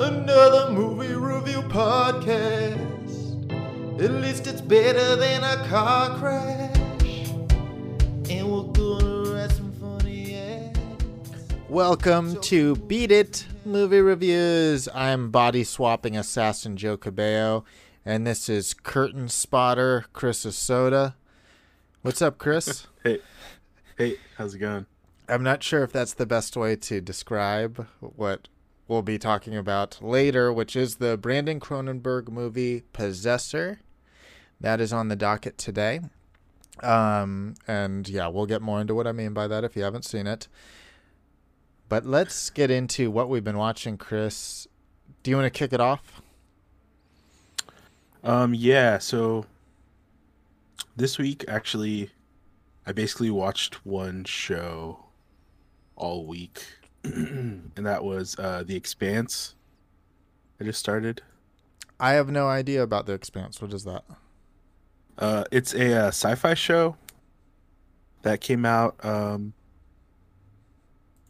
Another movie review podcast. At least it's better than a car crash. And we're gonna write some funny ads. Welcome to Beat It Movie Reviews. I'm body swapping assassin Joe Cabello, and this is curtain spotter Chris Soda. What's up, Chris? Hey, hey, how's it going? I'm not sure if that's the best way to describe what we'll be talking about later, which is the Brandon Cronenberg movie Possessor. That is on the docket today. Um, and yeah, we'll get more into what I mean by that if you haven't seen it. But let's get into what we've been watching, Chris. Do you want to kick it off? Um, yeah. So this week, actually, I basically watched one show all week, and that was uh, The Expanse. I just started. I have no idea about The Expanse. What is that? Uh, it's a uh, sci-fi show that came out. Um,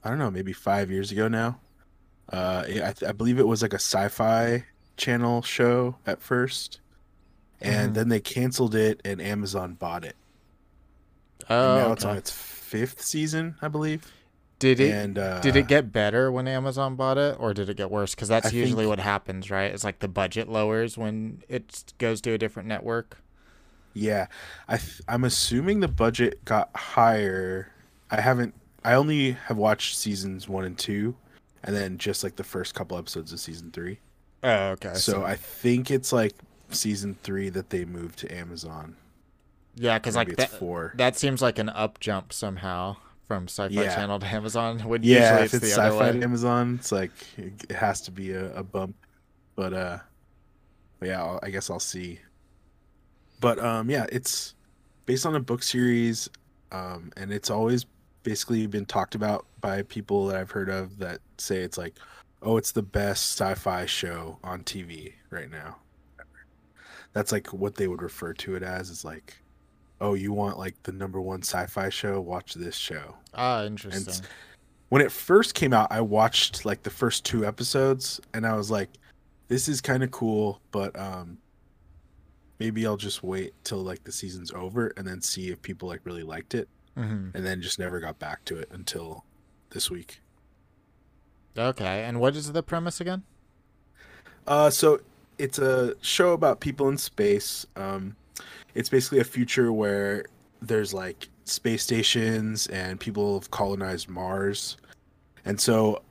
I don't know, maybe five years ago now. Uh, I, th- I believe it was like a sci-fi channel show at first, and Mhm. then they canceled it, and Amazon bought it. Oh, and now it's on its fifth season, I believe. Did it and uh, did it get better when Amazon bought it, or did it get worse? Because that's I usually think- what happens, right? It's like the budget lowers when it goes to a different network. Yeah, I th- I'm assuming the budget got higher. I haven't. I only have watched seasons one and two, and then just like the first couple episodes of season three. Oh, okay. so I think it's like season three that they moved to Amazon. yeah, because like that four. that seems like an up jump somehow from Sci-Fi Yeah. Channel to Amazon. When yeah, usually if it's, it's the sci-fi to Amazon, it's like it has to be a, a bump. But uh, but yeah, I'll, I guess I'll see. But um, yeah, it's based on a book series, um, and it's always basically been talked about by people that I've heard of that say it's like, oh, it's the best sci-fi show on TV right now. That's like what they would refer to it as. Is like, oh, you want like the number one sci-fi show? Watch this show Ah, interesting. and when it first came out i watched like the first two episodes and i was like this is kind of cool but um maybe i'll just wait till like the season's over and then see if people like really liked it hmm and then just never got back to it until this week Okay, and what is the premise again? uh so it's a show about people in space um it's basically a future where there's like space stations and people have colonized mars. And so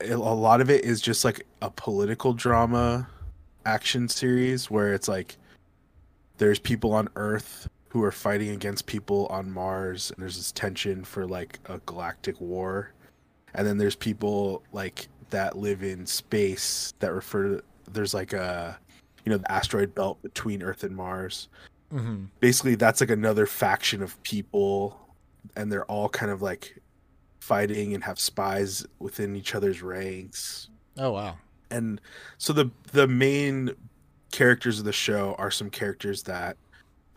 a lot of it is just like a political drama action series where it's like there's people on earth who are fighting against people on mars and there's this tension for like a galactic war. And then there's people like that live in space that refer to there's like a you know the asteroid belt between earth and mars. Hmm basically that's like another faction of people and they're all kind of like fighting and have spies within each other's ranks. Oh wow. and so the the main characters of the show are some characters that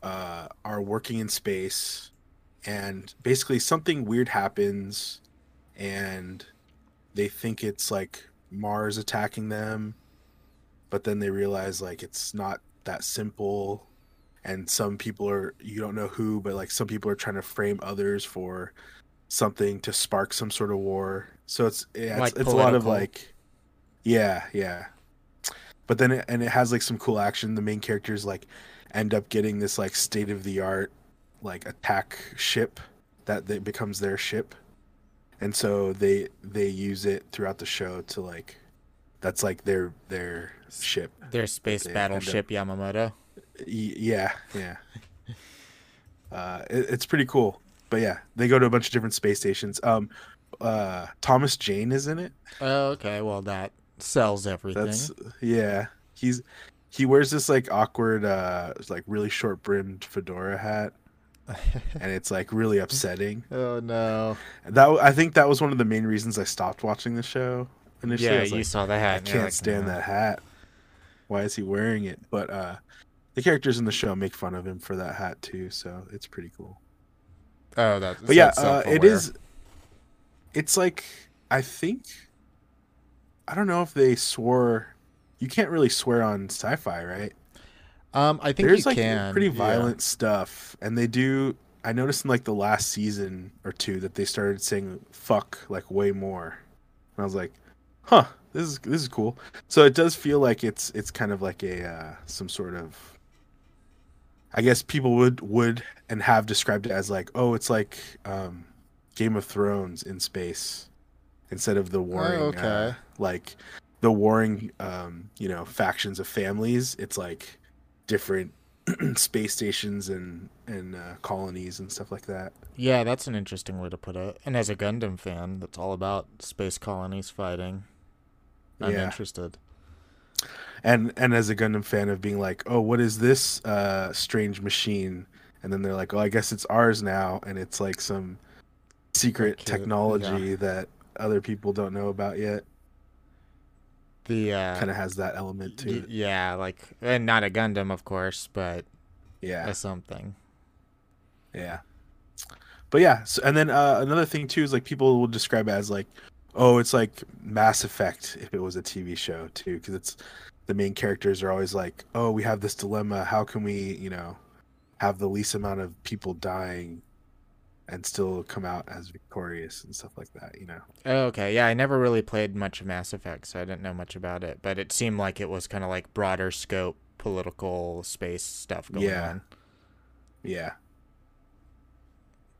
uh, are working in space and basically something weird happens and they think it's like mars attacking them but then they realize like it's not that simple. And some people are you don't know who but like some people are trying to frame others for something to spark some sort of war. So it's yeah, Like it's, it's a lot of like yeah yeah. But then it, and it has like some cool action. The main characters like end up getting this like state of the art like attack ship that that becomes their ship. And so they they use it throughout the show to like that's like their their ship Their space They battleship Yamato. Yeah, yeah. uh, it, it's pretty cool. But yeah, they go to a bunch of different space stations. Um, uh, Thomas Jane is in it. Oh, okay. Well, that sells everything. That's yeah. He's he wears this like awkward, uh, like really short brimmed fedora hat, and it's like really upsetting. oh no. That I think that was one of the main reasons I stopped watching the show initially. Yeah, you like, saw the hat. I can't like, stand "No." that hat. Why is he wearing it? But uh the characters in the show make fun of him for that hat too, so it's pretty cool. Oh, that's. But yeah, uh, it is. It's like I think I don't know if they swore. You can't really swear on sci-fi, right? Um, I think There's like can. pretty yeah. violent stuff, and they do. I noticed in like the last season or two that they started saying "fuck" like way more. And I was like, "Huh, this is this is cool." So it does feel like it's it's kind of like a uh, some sort of. I guess people would would and have described it as like, oh, it's like um, Game of Thrones in space, instead of the warring, Oh, okay. uh, like the warring, um, you know, factions of families. It's like different space stations and and uh, colonies and stuff like that. Yeah, that's an interesting way to put it. And as a Gundam fan, that's all about space colonies fighting. I'm Yeah. interested. And and as a Gundam fan of being like, oh, what is this uh, strange machine? And then they're like, oh, I guess it's ours now, and it's like some secret Cute, technology yeah. that other people don't know about yet. The uh, Kind of has that element to it. yeah, like and not a Gundam, of course, but Yeah, a something. yeah. But yeah, so, and then uh, another thing too is like people will describe it as like, oh, it's like Mass Effect if it was a TV show too, because it's the main characters are always like, oh, we have this dilemma. How can we, you know, have the least amount of people dying and still come out as victorious and stuff like that, you know? Oh, okay, yeah, I never really played much of Mass Effect, so I didn't know much about it. But it seemed like it was kind of like broader scope political space stuff going Yeah. on. Yeah.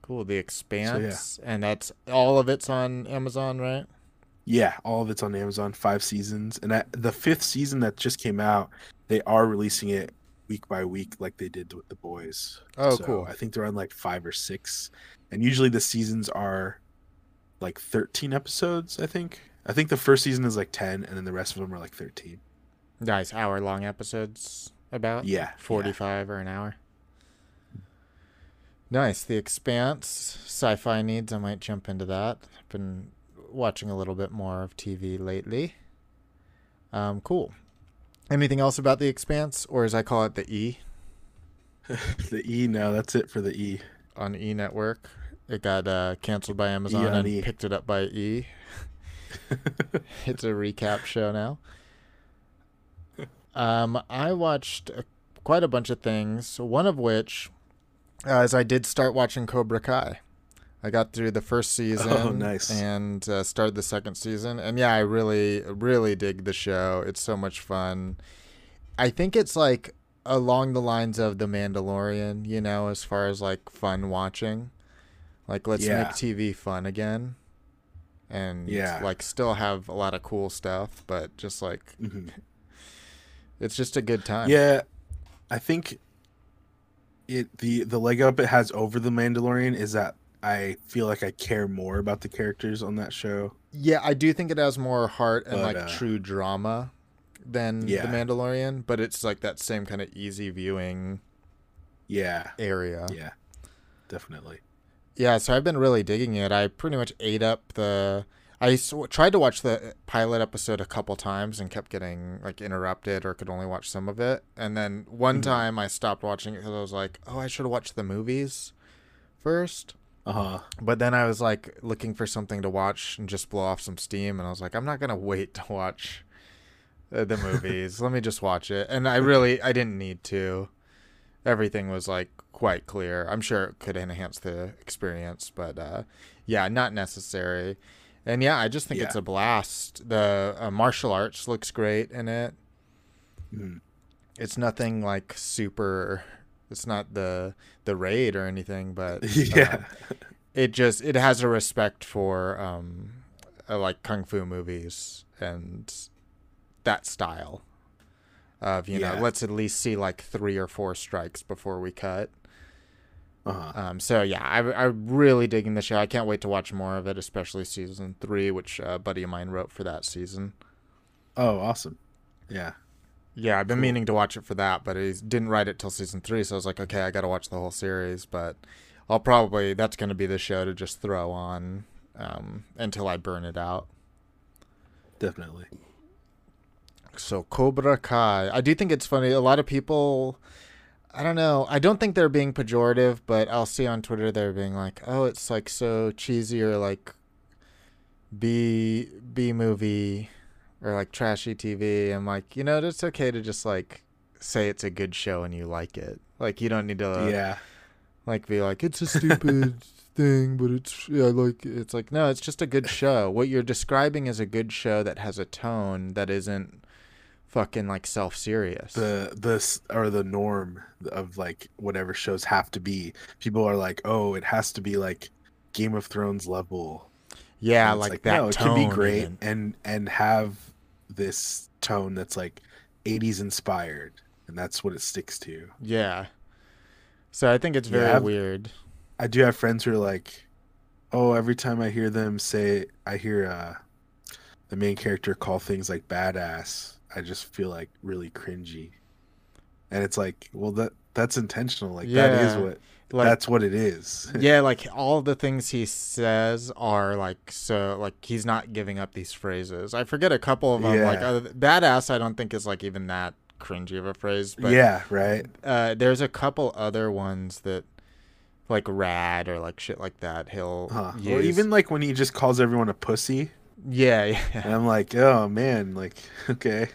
Cool. The Expanse, and that's all of it's on Amazon, right? Yeah, all of it's on Amazon, five seasons, and I, the fifth season that just came out, they are releasing it week by week, like they did with the boys. Oh, So cool. I think they're on like five or six, and usually the seasons are like thirteen episodes. I think. I think the first season is like ten, and then the rest of them are like thirteen. Nice hour long episodes about Yeah, 45 or an hour. Nice. The Expanse, sci fi needs. I might jump into that. I've been watching a little bit more of TV lately. Um, cool. Anything else about The Expanse, or as I call it, the E the E. No, that's it for the E. on E Network? It got uh, canceled by Amazon on and E. picked it up by E. it's a recap show now. Um, I watched uh, quite a bunch of things. One of which, uh, is I did start watching Cobra Kai. I got through the first season, Oh, nice. and uh, started the second season, and yeah, I really, really dig the show. It's so much fun. I think it's like along the lines of The Mandalorian, you know, as far as like fun watching. Like, let's Yeah. make TV fun again, and Yeah. like still have a lot of cool stuff, but just like Mhm. it's just a good time. Yeah, I think it the the leg up it has over the Mandalorian is that I feel like I care more about the characters on that show. Yeah, I do think it has more heart and But, like uh, true drama than Yeah. The Mandalorian, but it's like that same kind of easy viewing Yeah, area. yeah, definitely. Yeah, so I've been really digging it. I pretty much ate up the. I s- tried to watch the pilot episode a couple times and kept getting like interrupted or could only watch some of it. And then one Mhm. time I stopped watching it because I was like, oh, I should have watched the movies first. Uh huh. But then I was like looking for something to watch and just blow off some steam, and I was like, I'm not gonna wait to watch uh, the movies. Let me just watch it. And I really, I didn't need to. Everything was like quite clear. I'm sure it could enhance the experience, but uh, yeah, not necessary. And yeah, I just think Yeah. it's a blast. The uh, martial arts looks great in it. Mhm. It's nothing like super. It's not the the raid or anything, but yeah, uh, it just it has a respect for um uh, like kung fu movies and that style of you know let's at least see like three or four strikes before we cut uh-huh. um so yeah I, i'm really digging the show i can't wait to watch more of it especially season three which a buddy of mine wrote for that season Oh, awesome. Yeah, yeah i've been Cool. meaning to watch it for that but he didn't write it till season three so i was like okay i gotta watch the whole series but i'll probably that's gonna be the show to just throw on um until i burn it out definitely. So Cobra Kai. I do think it's funny. A lot of people I don't know. I don't think they're being pejorative, but I'll see on Twitter they're being like, "Oh, it's like so cheesy or like B B movie or like trashy TV. I'm like, you know, it's okay to just like say it's a good show and you like it. Like you don't need to uh, yeah. like be like it's a stupid thing, but it's yeah, like it's like no, it's just a good show. What you're describing is a good show that has a tone that isn't fucking like self serious. the this or the norm of like whatever shows have to be. People are like, oh, it has to be like Game of Thrones level. Yeah, And it's like, that No, it can be great even. and and have this tone that's like 80s inspired, and that's what it sticks to. Yeah. So I think it's very Yeah, weird. I do have friends who are like, oh, every time I hear them say, I hear uh, the main character call things like badass, I just feel like really cringy. And it's like, well, that that's intentional. Like that is what Like that's what it is. yeah, like all the things he says are like so like he's not giving up these phrases. I forget a couple of them. Like uh, badass, I don't think is like even that cringy of a phrase. But yeah, right. uh, there's a couple other ones that like rad or like shit like that. He'll Huh. Or even like when he just calls everyone a pussy, yeah, yeah, and I'm like, oh man, like okay,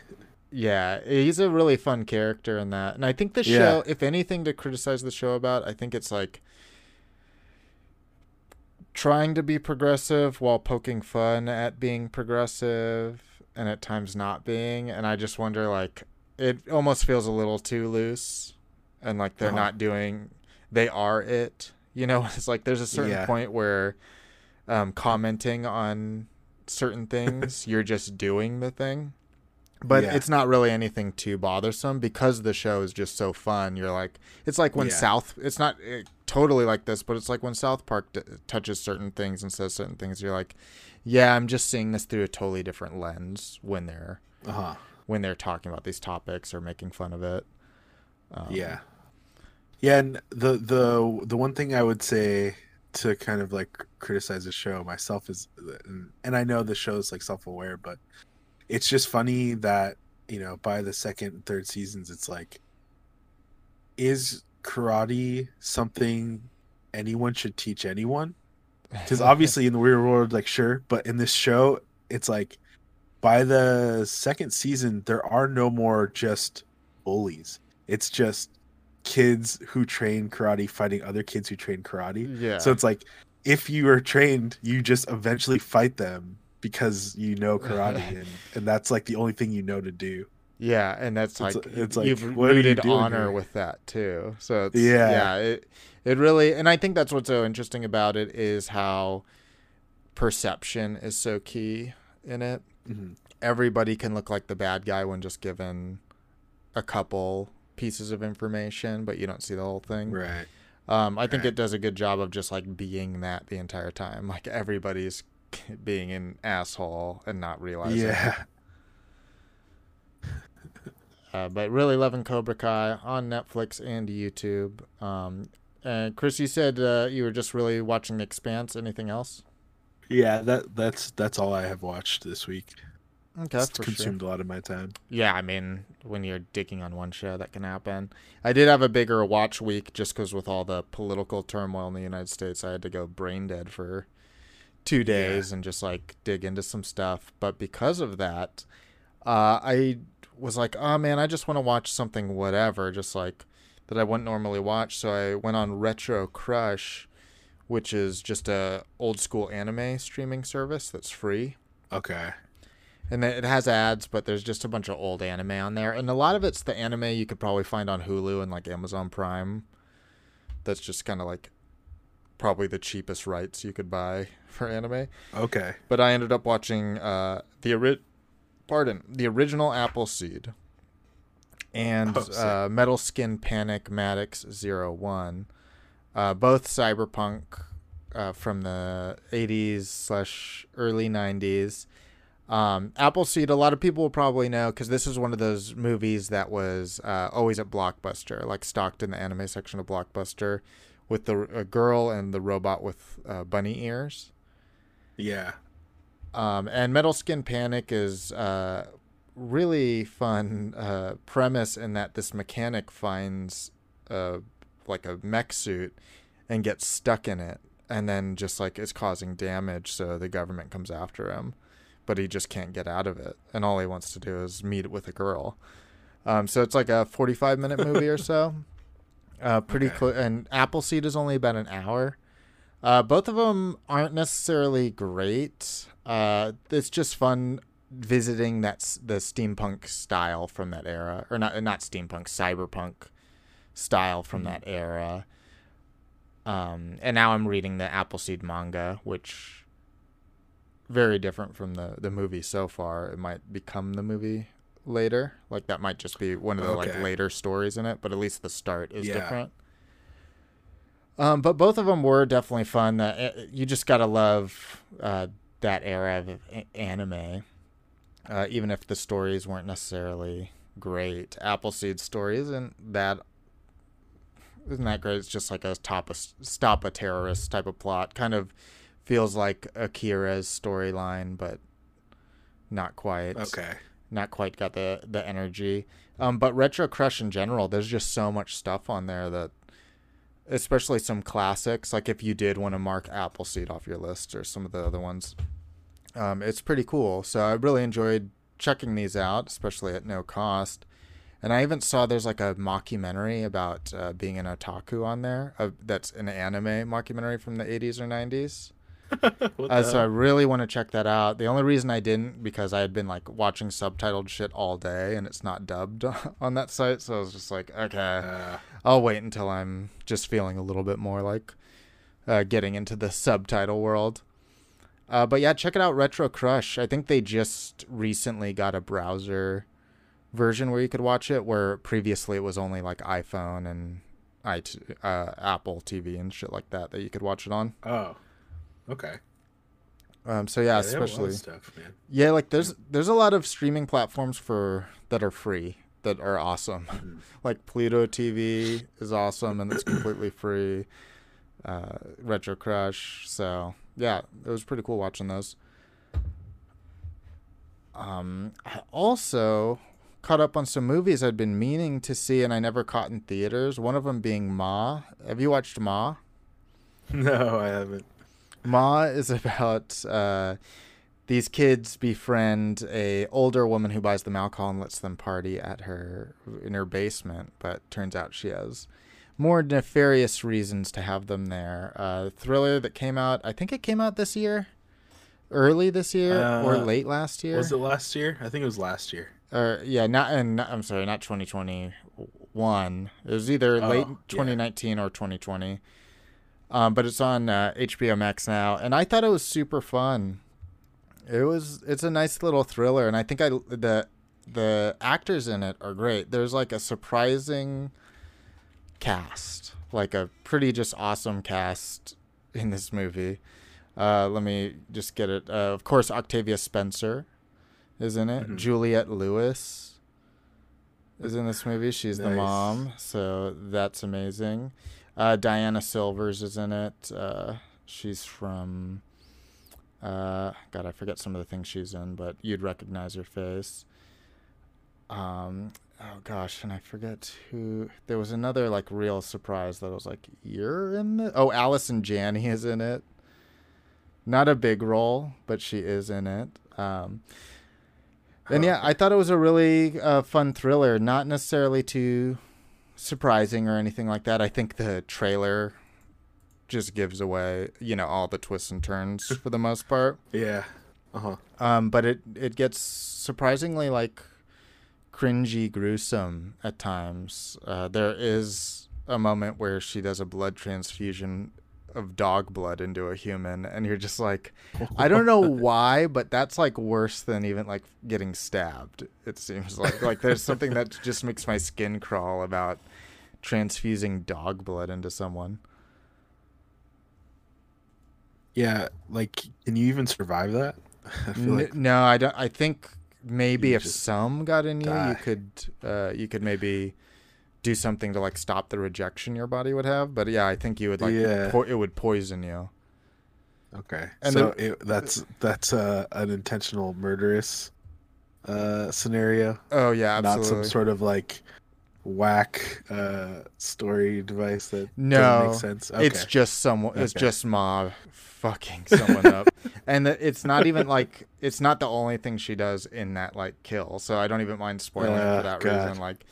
yeah. He's a really fun character in that, and I think the Yeah. show, if anything to criticize the show about, I think it's like trying to be progressive while poking fun at being progressive and at times not being and i just wonder like it almost feels a little too loose and like they're Uh-huh. not doing they are it you know it's like there's a certain Yeah. point where um, commenting on certain things you're just doing the thing but Yeah. it's not really anything too bothersome because the show is just so fun you're like it's like when Yeah. south it's not eh, totally like this but it's like when south park d- touches certain things and says certain things you're like yeah i'm just seeing this through a totally different lens when they're uh huh, when they're talking about these topics or making fun of it um, yeah, yeah. And the the the one thing I would say to kind of like criticize the show myself is, and, I know the show's like self aware, but it's just funny that you know by the second and third seasons it's like is karate something anyone should teach anyone? Because obviously in the real world like sure but in this show it's like by the second season there are no more just bullies. It's just kids who train karate fighting other kids who train karate yeah so it's like if you are trained, you just eventually fight them because you know karate, and, and that's like the only thing you know to do. Yeah, and that's It's- like it's like, you've are you rooted honor here? with that too. So it's, Yeah. yeah, it it really, and I think that's what's so interesting about it is how perception is so key in it. Mhm. Everybody can look like the bad guy when just given a couple pieces of information, but you don't see the whole thing. Right. Um, I think Right. it does a good job of just like being that the entire time. Like everybody's being an asshole and not realizing. it. Yeah. Uh, but really loving Cobra Kai on Netflix and YouTube. Um, and Chris, you said uh, you were just really watching The Expanse. Anything else? Yeah. That that's that's all I have watched this week. Okay, It's for sure. consumed a lot of my time. Yeah, I mean, when you're digging on one show, that can happen. I did have a bigger watch week just because with all the political turmoil in the United States, I had to go brain dead for two days and just like dig into some stuff. But because of that, uh, I was like, oh man, I just want to watch something, whatever, just like that I wouldn't normally watch. So I went on Retro Crush, which is just a old school anime streaming service that's free Okay. And it has ads, but there's just a bunch of old anime on there, and a lot of it's the anime you could probably find on Hulu and like Amazon Prime. That's just kind of like probably the cheapest rights you could buy for anime. Okay. But I ended up watching uh, the ori- pardon the original Appleseed and Oh, uh, Metal Skin Panic Madox Zero One, uh, both cyberpunk uh, from the 80s slash early 90s. Um, Appleseed, a lot of people will probably know because this is one of those movies that was uh, always at Blockbuster, like stocked in the anime section of Blockbuster, with the a girl and the robot with uh, bunny ears. Yeah. Um, and Metal Skin Panic is uh, really fun uh, premise in that this mechanic finds uh, like a mech suit and gets stuck in it, and then just like is causing damage, so the government comes after him. But he just can't get out of it, and all he wants to do is meet with a girl. Um, so it's like a 45 minute movie or so. Uh, pretty Okay. close. And Appleseed is only about an hour. Uh, both of them aren't necessarily great. Uh, it's just fun visiting that the steampunk style from that era, or not not steampunk, cyberpunk style from that era. Um, and now I'm reading the Appleseed manga, which very different from the the movie so far. It might become the movie later. Like that might just be one of the like later stories in it, but at least the start is Yeah. different. Um, but both of them were definitely fun. That uh, you just gotta love uh, that era of anime, uh, even if the stories weren't necessarily great. Appleseed story isn't that isn't that great. It's just like a top a, stop a terrorist type of plot. Kind of feels like Akira's storyline, but not quite Okay. not quite got the the energy. Um, but Retro Crush in general, there's just so much stuff on there that, especially some classics. Like if you did want to mark Appleseed off your list or some of the other ones, um, it's pretty cool. So I really enjoyed checking these out, especially at no cost. And I even saw there's like a mockumentary about uh, being an otaku on there. Uh, that's an anime mockumentary from the 80s or 90s. Uh, so I really want to check that out. The only reason I didn't because I had been like watching subtitled shit all day and it's not dubbed on that site. So I was just like, okay, Uh, I'll wait until I'm just feeling a little bit more like uh, getting into the subtitle world. Uh, but yeah, check it out, Retro Crush. I think they just recently got a browser version where you could watch it, where previously it was only like iPhone and it uh, Apple TV and shit like that that you could watch it on. oh. Okay. Um, so yeah, they have a lot of especially stuff, man. Yeah, like there's there's a lot of streaming platforms for that are free that are awesome. Mm-hmm. like Pluto TV is awesome and it's completely free. Uh, Retro Crush, so yeah, it was pretty cool watching those. Um, I also caught up on some movies I'd been meaning to see and I never caught in theaters. One of them being Ma. Have you watched Ma? No, I haven't. Ma is about uh, these kids befriend a older woman who buys them alcohol and lets them party at her in her basement, but turns out she has more nefarious reasons to have them there. Uh, thriller that came out, I think it came out this year, early this year or Uh, late last year. Was it last year? I think it was last year. Or yeah, not and I'm sorry, not 2021. It was either Oh, late yeah. 2019 or 2020. Um, but it's on uh, HBO Max now, and I thought it was super fun. It was. It's a nice little thriller, and I think I the the actors in it are great. There's like a surprising cast, like a pretty just awesome cast in this movie. Uh, let me just get it. Uh, of course, Octavia Spencer is in it. Mhm. Juliette Lewis is in this movie. She's the mom, so that's amazing. Uh, Diana Silvers is in it. Uh, she's from. Uh, God, I forget some of the things she's in, but you'd recognize her face. Um, oh gosh, and I forget who. There was another like real surprise that I was like, "You're in the." Oh, Allison Janney is in it. Not a big role, but she is in it. Um, and yeah, I thought it was a really uh, fun thriller. Not necessarily too surprising or anything like that. I think the trailer just gives away, you know, all the twists and turns for the most part. Yeah. Uh huh. Um, but it it gets surprisingly like cringy, gruesome at times. Uh, there is a moment where she does a blood transfusion of dog blood into a human, and you're just like, I don't know why, but that's like worse than even like getting stabbed. It seems like like there's something that just makes my skin crawl about transfusing dog blood into someone. Yeah. Like, can you even survive that? I feel like. no, I don't. I think maybe if some got in you, you could uh, you could maybe do something to like stop the rejection your body would have. But yeah, I think you would like Yeah. po- it would poison you. Okay. And so it, that's that's uh, an intentional murderous uh, scenario, Oh yeah, not some sort of like whack uh, story device that No, doesn't make sense? Okay. It's just someone. It's just Ma fucking someone up, and it's not even like it's not the only thing she does in that like kill. So I don't even mind spoiling Oh, for that God. reason. Like,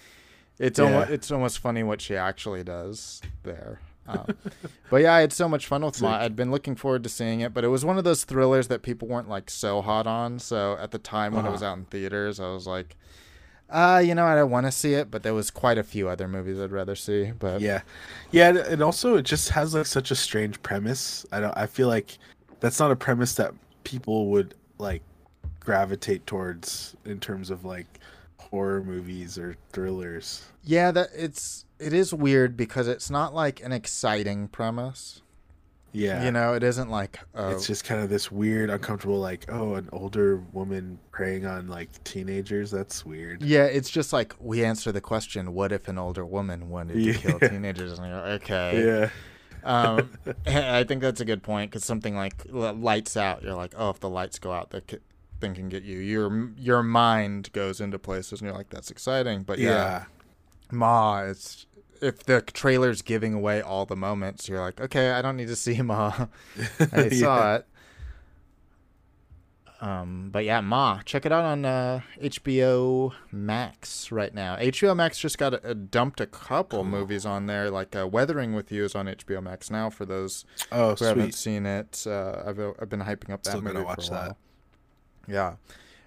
it's Yeah. almost it's almost funny what she actually does there. Um, but yeah, I had so much fun with. Sick. I'd been looking forward to seeing it, but it was one of those thrillers that people weren't like so hot on. So at the time when it was Uh-huh. out in theaters, I was like. Uh, you know, I don't want to see it, but there was quite a few other movies I'd rather see. But Yeah, yeah, and- and also it just has like such a strange premise. I don't. I feel like that's not a premise that people would like gravitate towards in terms of like horror movies or thrillers. Yeah, that it's it is weird because it's not like an exciting premise. Yeah, You know, it isn't like uh, it's just kind of this weird, uncomfortable, like oh, an older woman preying on like teenagers. That's weird. yeah, it's just like we answer the question, what if an older woman wanted to kill teenagers? And you're like, okay. Yeah, Um, I think that's a good point because something like l- lights out, you're like, oh, if the lights go out, the thing can get you. Your your mind goes into places, and you're like, that's exciting. But yeah, yeah, Ma, it's if the trailer's giving away all the moments, you're like, okay, I don't need to see Ma. I saw it. Um, but yeah, Ma, check it out on uh, HBO Max right now. HBO Max just got a, dumped a couple movies on there, like uh, Weathering with You is on HBO Max now. For those Oh, who haven't seen it, uh, I've I've been hyping up that Still movie for watch a that. Yeah,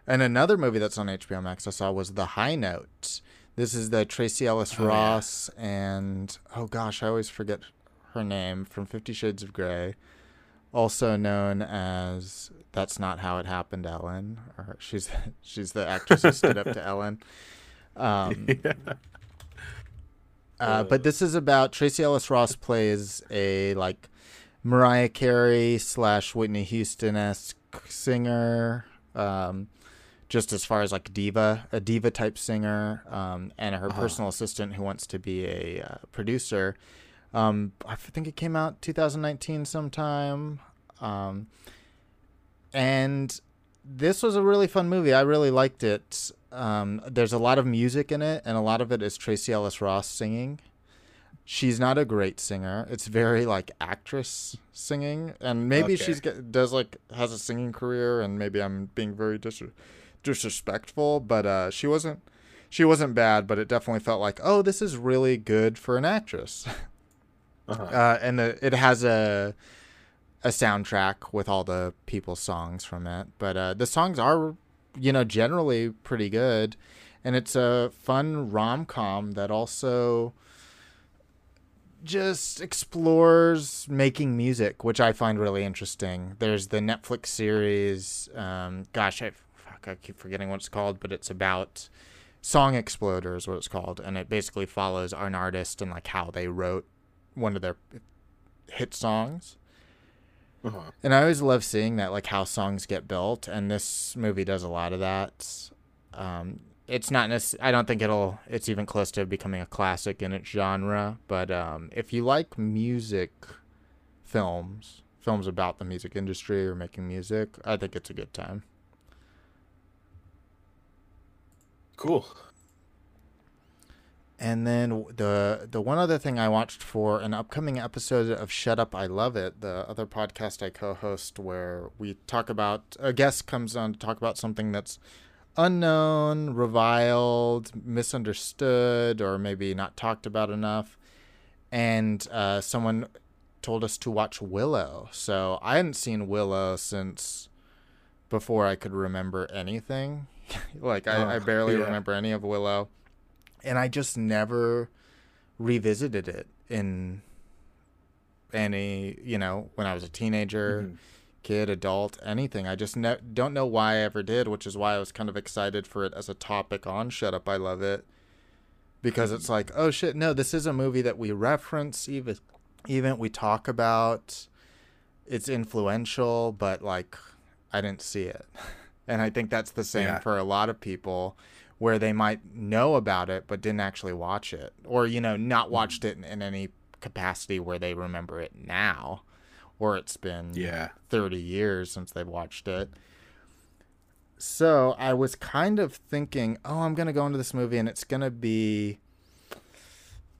and another movie that's on HBO Max I saw was The High Note. This is the Tracee Ellis Oh, yeah. Ross and oh gosh, I always forget her name from Fifty Shades of Grey, also known as That's Not How It Happened, Ellen. Or she's she's the actress who stood up to Ellen. Um, uh, but this is about Tracee Ellis Ross plays a like Mariah Carey slash Whitney Houston esque singer. Um, just as far as like diva, a diva type singer, um, and her Uh-huh. personal assistant who wants to be a uh, producer. Um, I think it came out 2019 sometime. Um, and this was a really fun movie. I really liked it. Um, there's a lot of music in it, and a lot of it is Tracee Ellis Ross singing. She's not a great singer. It's very like actress singing, and maybe Okay. she's does like has a singing career, and maybe I'm being very dis- disrespectful, but uh, she wasn't. She wasn't bad, but it definitely felt like, oh, this is really good for an actress. Uh-huh. uh, and the, it has a a soundtrack with all the people's songs from it. But uh, the songs are, you know, generally pretty good, and it's a fun rom com that also just explores making music, which I find really interesting. There's the Netflix series. Um, gosh, I fuck, I keep forgetting what it's called, but it's about Song Exploder is what it's called, and it basically follows an artist and like how they wrote one of their hit songs. Uh-huh. And I always love seeing that, like how songs get built, and this movie does a lot of that. Um, it's not necess- I don't think it'll. It's even close to becoming a classic in its genre. But um, if you like music films, films about the music industry or making music, I think it's a good time. Cool. And then the the one other thing I watched for an upcoming episode of Shut Up I Love It, the other podcast I co-host where we talk about a guest comes on to talk about something that's unknown, reviled, misunderstood, or maybe not talked about enough. And uh, someone told us to watch Willow. So I hadn't seen Willow since before I could remember anything. like I, I Oh, barely yeah. remember any of Willow and I just never revisited it in any, you know, when I was a teenager, Mhm. Kid, adult, anything. I just ne- don't know why I ever did, which is why I was kind of excited for it as a topic on Shut Up, I Love It. Because it's like, oh shit, no, this is a movie that we reference, even, even we talk about. It's influential, but like, I didn't see it. And I think that's the same Yeah. for a lot of people where they might know about it but didn't actually watch it or you know not watched it in, in any capacity where they remember it now or it's been Yeah. 30 years since they've watched it so i was kind of thinking oh i'm going to go into this movie and it's going to be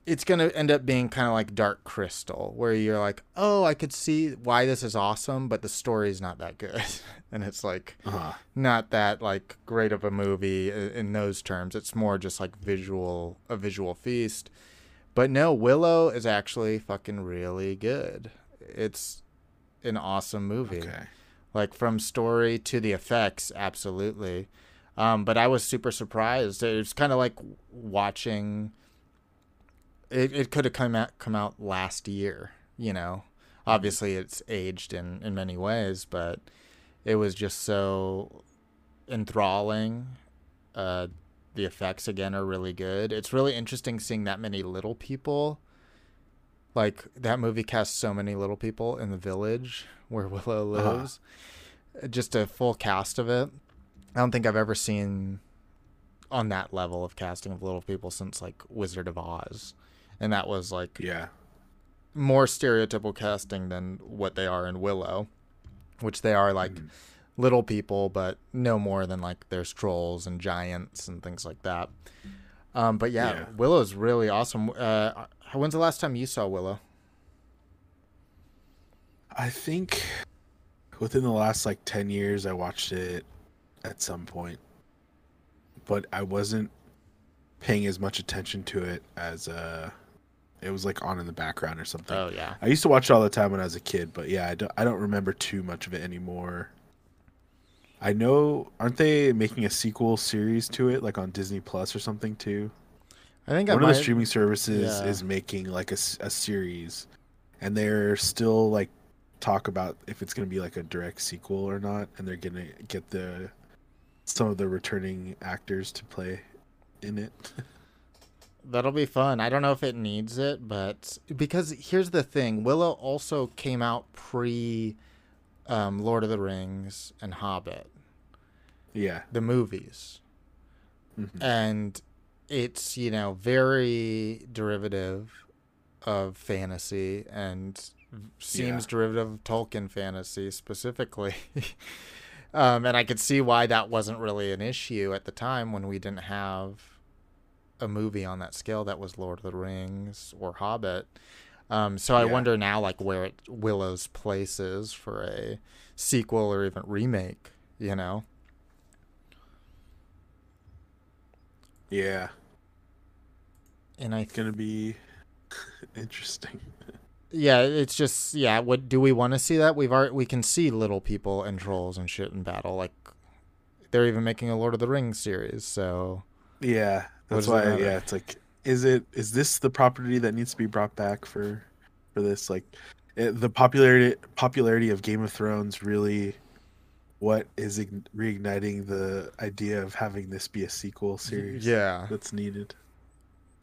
it's going to end up being kind of like Dark Crystal, where you're like, oh, I could see why this is awesome, but the story's not that good. and it's like Uh-huh. not that like great of a movie in those terms. It's more just like visual, a visual feast. But no, Willow is actually fucking really good. It's an awesome movie. Okay. like from story to the effects absolutely. Um, but i was super surprised. It was kind of like watching it, it could have come out come out last year you know? Obviously it's aged in in many ways but it was just so enthralling. Uh the effects again are really good. It's really interesting seeing that many little people like that movie casts so many little people in the village where Willow Uh-huh. lives. Just a full cast of it. I don't think I've ever seen on that level of casting of little people since like Wizard of Oz. And that was like Yeah. more stereotypical casting than what they are in Willow, which they are like little people, but no more than like there's trolls and giants and things like that. Um, but yeah, Yeah. Willow's really awesome. Uh, when's the last time you saw Willow? I think within the last like 10 years I watched it at some point. But I wasn't paying as much attention to it as uh it was like on in the background or something. Oh yeah, I used to watch it all the time when I was a kid, but yeah, I don't I don't remember too much of it anymore. I know aren't they making a sequel series to it like on Disney Plus or something too? I think I One of might. the streaming services yeah. is making like a, a series and they're still like talk about if it's going to be like a direct sequel or not and they're going to get the some of the returning actors to play in it. That'll be fun. I don't know if it needs it, but because here's the thing: Willow also came out pre um, Lord of the Rings and Hobbit, yeah. the movies, Mhm. and it's you know very derivative of fantasy and seems Yeah. derivative of Tolkien fantasy specifically. um, and I could see why that wasn't really an issue at the time when we didn't have a movie on that scale that was Lord of the Rings or Hobbit. Um, so I wonder now, like where it, Willow's place is for a sequel or even remake. You know, Yeah. And I It's going to be interesting. Yeah, it's just yeah. What do we want to see that? We've already we can see little people and trolls and shit in battle. Like they're even making a Lord of the Rings series. So Yeah. That's why matter? yeah, it's like is it is this the property that needs to be brought back for for this like it, the popularity popularity of Game of Thrones really what is ign- reigniting the idea of having this be a sequel series yeah, that's needed.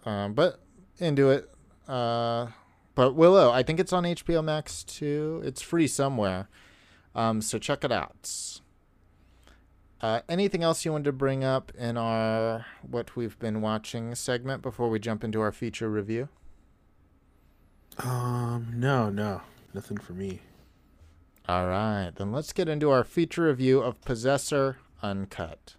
Um, but into it. Uh, but Willow, I think it's on HBO Max too. It's free somewhere. Um, so check it out. Uh, anything else you wanted to bring up in our what we've been watching segment before we jump into our feature review? Um no, no. Nothing for me. All right, then let's get into our feature review of Possessor Uncut.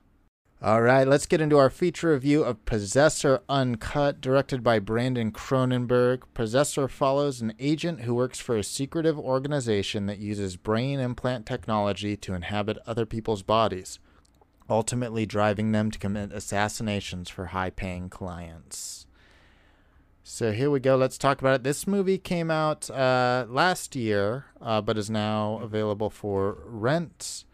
All right, let's get into our feature review of Possessor Uncut, directed by Brandon Cronenberg. Possessor follows an agent who works for a secretive organization that uses brain implant technology to inhabit other people's bodies, ultimately driving them to commit assassinations for high paying clients. So here we go. Let's talk about it. This movie came out uh, last year, uh, but is now available for rent.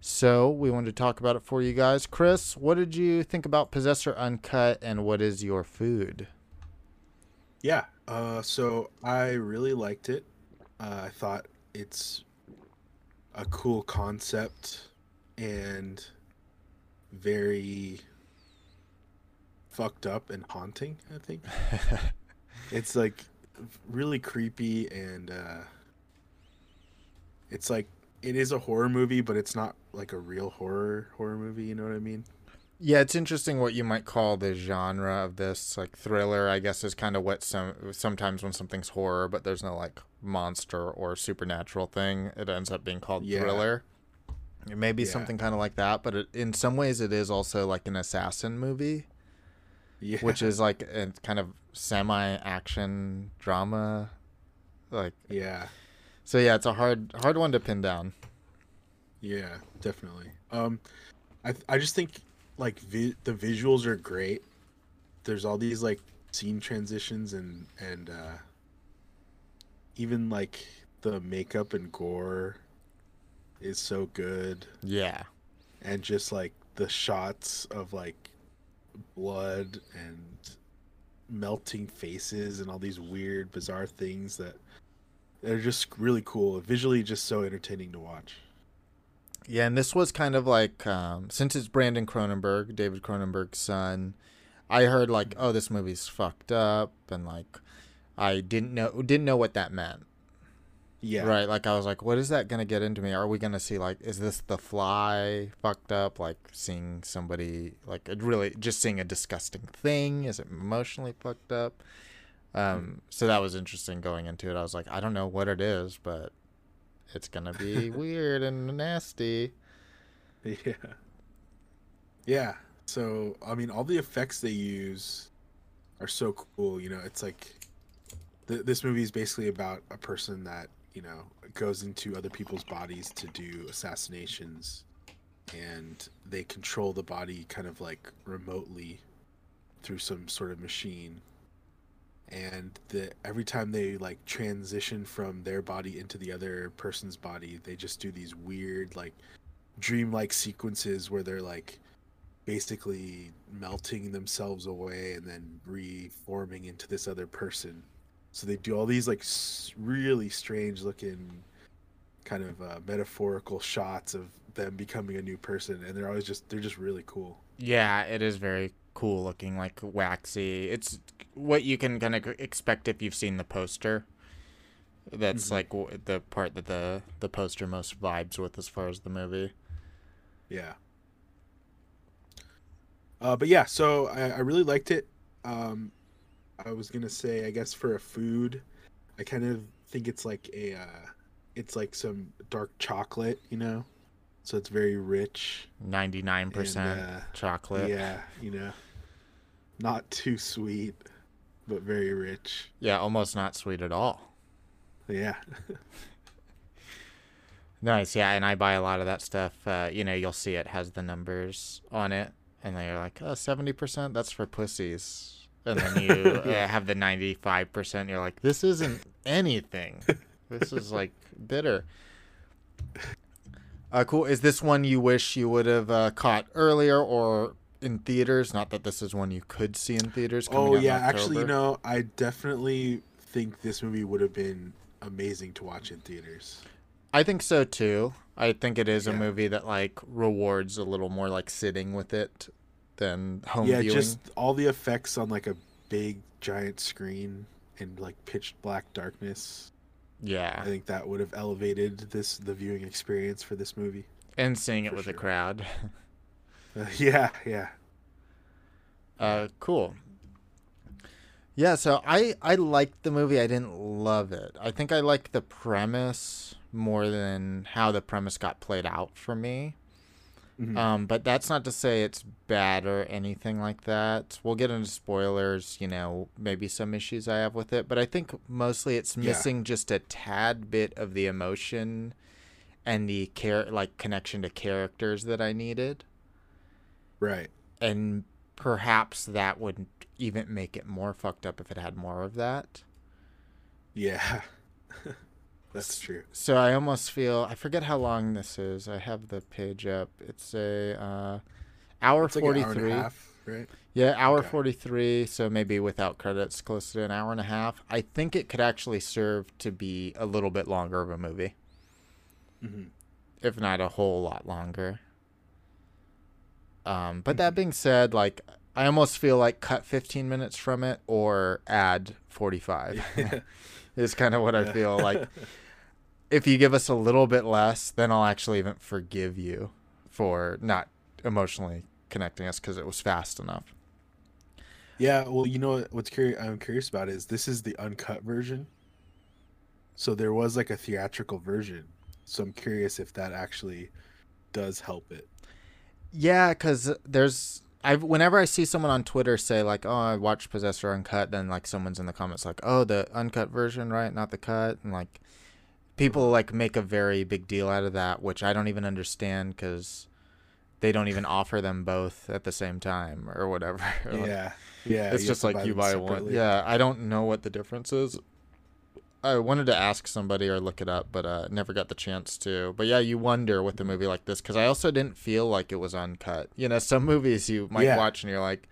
So we wanted to talk about it for you guys. Chris, what did you think about Possessor Uncut, and what is your food? Yeah. Uh, so I really liked it. Uh, I thought it's a cool concept and very fucked up and haunting. I think it's like really creepy and uh, it's like it is a horror movie, but it's not like a real horror horror movie. You know what I mean? Yeah, it's interesting what you might call the genre of this. Like thriller, I guess, is kind of what some sometimes when something's horror, but there's no like monster or supernatural thing, it ends up being called Yeah. thriller. It may be Yeah. something kind of like that, but it, in some ways, it is also like an assassin movie. Yeah. which is like a kind of semi-action drama. Like yeah. So, yeah, it's a hard hard one to pin down. Yeah, definitely. Um, I I just think like vi- the visuals are great. There's all these like scene transitions and and uh, even like the makeup and gore is so good, Yeah, and just like the shots of like blood and melting faces and all these weird bizarre things that they're just really cool visually just so entertaining to watch yeah, and this was kind of like um, since it's Brandon Cronenberg, David Cronenberg's son. I heard like, oh, this movie's fucked up, and like, I didn't know didn't know what that meant. yeah Right, like I was like, what is that gonna get into me? Are we gonna see like, is this the fly fucked up? Like seeing somebody like it really just seeing a disgusting thing? Is it emotionally fucked up? Um, so that was interesting going into it. I was like, I don't know what it is, but it's gonna be weird and nasty. Yeah. Yeah. So, I mean, all the effects they use are so cool. You know, it's like th- this movie is basically about a person that, you know, goes into other people's bodies to do assassinations and they control the body kind of like remotely through some sort of machine. And the every time they like transition from their body into the other person's body, they just do these weird like dreamlike sequences where they're like basically melting themselves away and then reforming into this other person. So they do all these like really strange looking kind of uh, metaphorical shots of them becoming a new person and they're always just they're just really cool. Yeah, it is very cool looking, like waxy. It's what you can kind of expect if you've seen the poster. That's Mhm. like w- the part that the the poster most vibes with as far as the movie. Yeah. Uh, but yeah, so I, I really liked it. Um, I was gonna say, I guess for a food, I kind of think it's like a, uh, it's like some dark chocolate, you know, so it's very rich. Ninety nine percent uh, chocolate. Yeah, you know, not too sweet, but very rich. Yeah, almost not sweet at all. Yeah, Nice, yeah, and I buy a lot of that stuff. Uh, you know, you'll see it has the numbers on it, and they're like, oh, 70%, that's for pussies. And then you uh, have the 95%, you're like, this isn't anything. This is like bitter. Uh, cool. Is this one you wish you would have uh, caught earlier or in theaters? Not that this is one you could see in theaters. coming Oh yeah, actually, you know, I definitely think this movie would have been amazing to watch in theaters. I think so too. I think it is a movie that like rewards a little more like sitting with it than home yeah, viewing. just all the effects on like a big giant screen in like pitch black darkness. yeah, I think that would have elevated this the viewing experience for this movie. and seeing it for with a crowd. Yeah, yeah. Uh, cool. Yeah, so I I liked the movie. I didn't love it. I think I liked the premise more than how the premise got played out for me. Mhm. Um, but that's not to say it's bad or anything like that. We'll get into spoilers, you know, maybe some issues I have with it, but I think mostly it's Yeah. missing just a tad bit of the emotion and the care like connection to characters that I needed. Right. And perhaps that would even make it more fucked up if it had more of that. Yeah. That's true. So I almost feel I forget how long this is. I have the page up. It's a uh, hour It's like forty an hour and a half, right? Yeah, hour Okay. 43, so maybe without credits, close to an hour and a half. I think it could actually serve to be a little bit longer of a movie, hmm if not a whole lot longer. Um, but Mm-hmm. that being said, like, I almost feel like cut 15 minutes from it or add 45 is kind of what I feel like. If you give us a little bit less, then I'll actually even forgive you for not emotionally connecting us because it was fast enough. Yeah, well, you know what's curious I'm curious about is this is the uncut version. So there was like a theatrical version. So I'm curious if that actually does help it. Yeah, because there's I've whenever I see someone on Twitter say like, "Oh, I watched Possessor uncut," then like someone's in the comments like, "Oh, the uncut version, right? Not the cut," and like people like make a very big deal out of that, which I don't even understand because they don't even offer them both at the same time or whatever. Like, Yeah, yeah. it's just like you buy one. Yeah, I don't know what the difference is. I wanted to ask somebody or look it up, but uh, never got the chance to. But yeah, you wonder with a movie like this because I also didn't feel like it was uncut. You know, some movies you might Yeah. watch and you're like,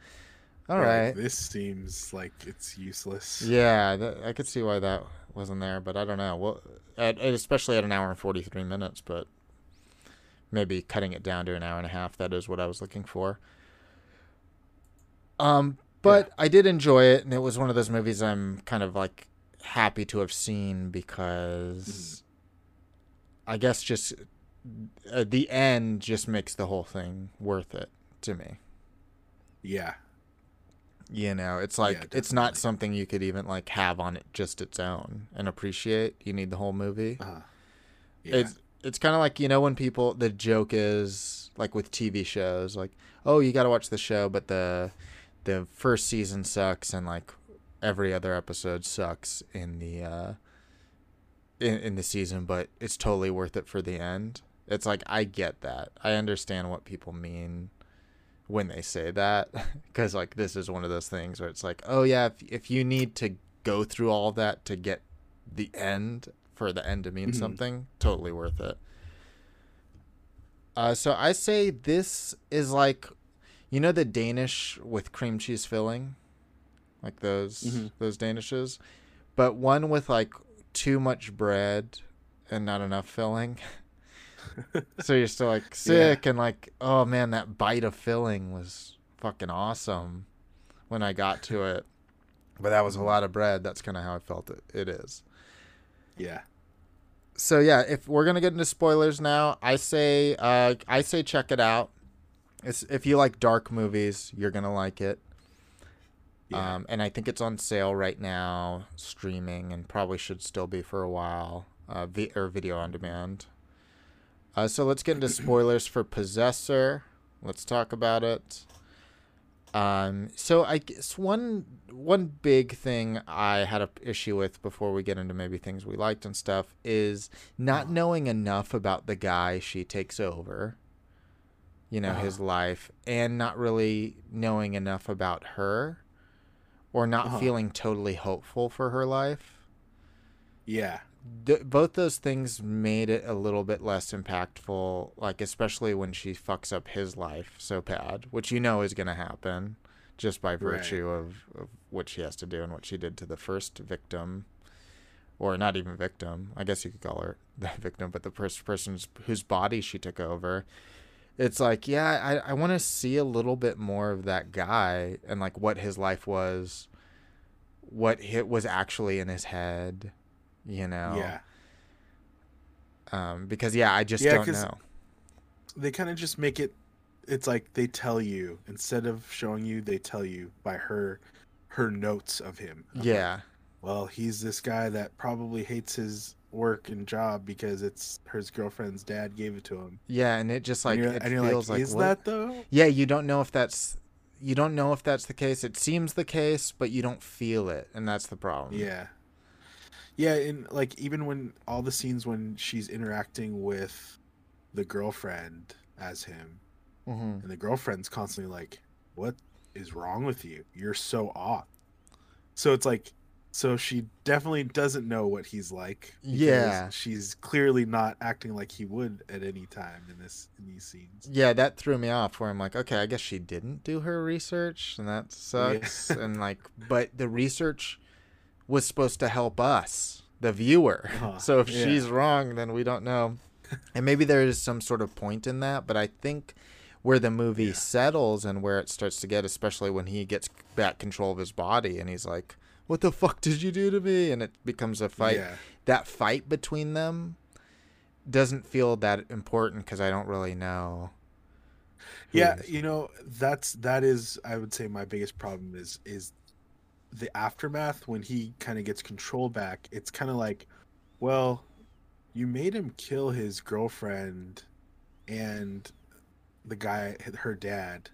all right, This seems like it's useless. yeah, that, I could see why that wasn't there, but I don't know. Well, at, especially at an hour and forty three minutes, but maybe cutting it down to an hour and a half. That is what I was looking for. Um, but I did enjoy it, and it was one of those movies I'm kind of like happy to have seen because I guess just uh, the end just makes the whole thing worth it to me. Yeah. You know, it's like Yeah, it's not something you could even like have on it just its own and appreciate. You need the whole movie. Uh, yeah. It's it's kind of like you know when people the joke is like with TV shows like oh you got to watch the show but the the first season sucks and like every other episode sucks in the uh in in the season but it's totally worth it for the end. It's like I get that. I understand what people mean when they say that because like this is one of those things where it's like oh yeah if, if you need to go through all that to get the end for the end to mean Mhm. something totally worth it uh, so i say this is like you know the danish with cream cheese filling like those Mhm. those danishes. But one with like too much bread and not enough filling. So you're still like sick and like oh man that bite of filling was fucking awesome when i got to it. But that was a lot of bread. That's kind of how i felt it, it is. Yeah. so yeah if we're gonna get into spoilers now i say uh i say check it out. It's if you like dark movies you're gonna like it Yeah. um, and I think it's on sale right now, streaming, and probably should still be for a while, uh, vi- or video on demand. Uh, so let's get into spoilers for Possessor. Let's talk about it. Um, so I guess one one big thing I had an issue with before we get into maybe things we liked and stuff is not knowing enough about the guy she takes over. You know, his life, and not really knowing enough about her or not Uh-huh. feeling totally hopeful for her life. yeah. Th- both those things made it a little bit less impactful, like especially when she fucks up his life so bad, which you know is going to happen just by virtue of, of what she has to do and what she did to the first victim, or not even victim. I guess you could call her the victim, but the first person whose body she took over. It's like, yeah, I, I want to see a little bit more of that guy and like what his life was, what hit was actually in his head, you know. Yeah. Um, because yeah, I just Yeah, don't know. They kind of just make it. It's like they tell you instead of showing you, they tell you by her, her notes of him. of like, Yeah, well, he's this guy that probably hates his work and job because it's his girlfriend's dad gave it to him. yeah, and it just like and you're, it feels like, is what- that though? Yeah, you don't know if that's you don't know if that's the case. It seems the case, but you don't feel it, and that's the problem. Yeah. Yeah, and like even when all the scenes when she's interacting with the girlfriend as him, hmm and the girlfriend's constantly like, "What is wrong with you? You're so off." So it's like, so she definitely doesn't know what he's like. Yeah. she's clearly not acting like he would at any time in this in these scenes. Yeah, that threw me off. Where I'm like, okay, I guess she didn't do her research, and that sucks. and like, but the research was supposed to help us, the viewer. Uh-huh, so if yeah. she's wrong, then we don't know. and maybe there is some sort of point in that, but I think where the movie Yeah. settles and where it starts to get, especially when he gets back control of his body, and he's like, "What the fuck did you do to me?" and it becomes a fight. Yeah. That fight between them doesn't feel that important because I don't really know. yeah you know that's that is i would say my biggest problem is is the aftermath when he kind of gets control back it's kind of like well you made him kill his girlfriend and the guy her dad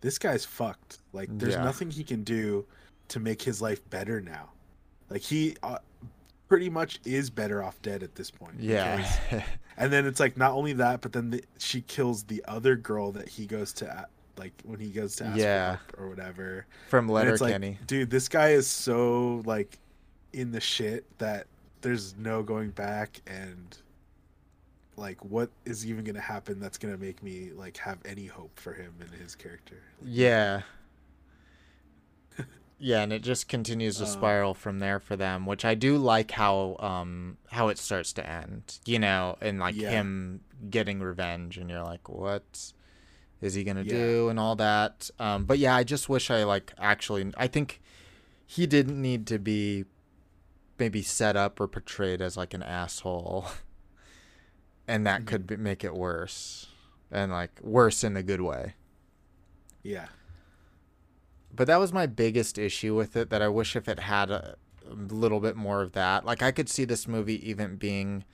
this guy's fucked. Like, there's Yeah. nothing he can do to make his life better now. Like, he uh, pretty much is better off dead at this point. because- Yeah. and then it's like not only that, but then the, she kills the other girl that he goes to, like when he goes to ask Yeah. or whatever. From And it's Letterkenny. like, dude, this guy is so like in the shit that there's no going back and like what is even gonna happen that's gonna make me like have any hope for him and his character. Yeah. Yeah, and it just continues to Uh, spiral from there for them, which I do like how um how it starts to end. You know, and like Yeah. him getting revenge and you're like, what is he gonna Yeah. do and all that. Um but yeah, I just wish I like actually I think he didn't need to be maybe set up or portrayed as like an asshole. and that Mhm. could be, make it worse. And like worse in a good way. Yeah. But that was my biggest issue with it that i wish if it had a, a little bit more of that. Like i could see this movie even being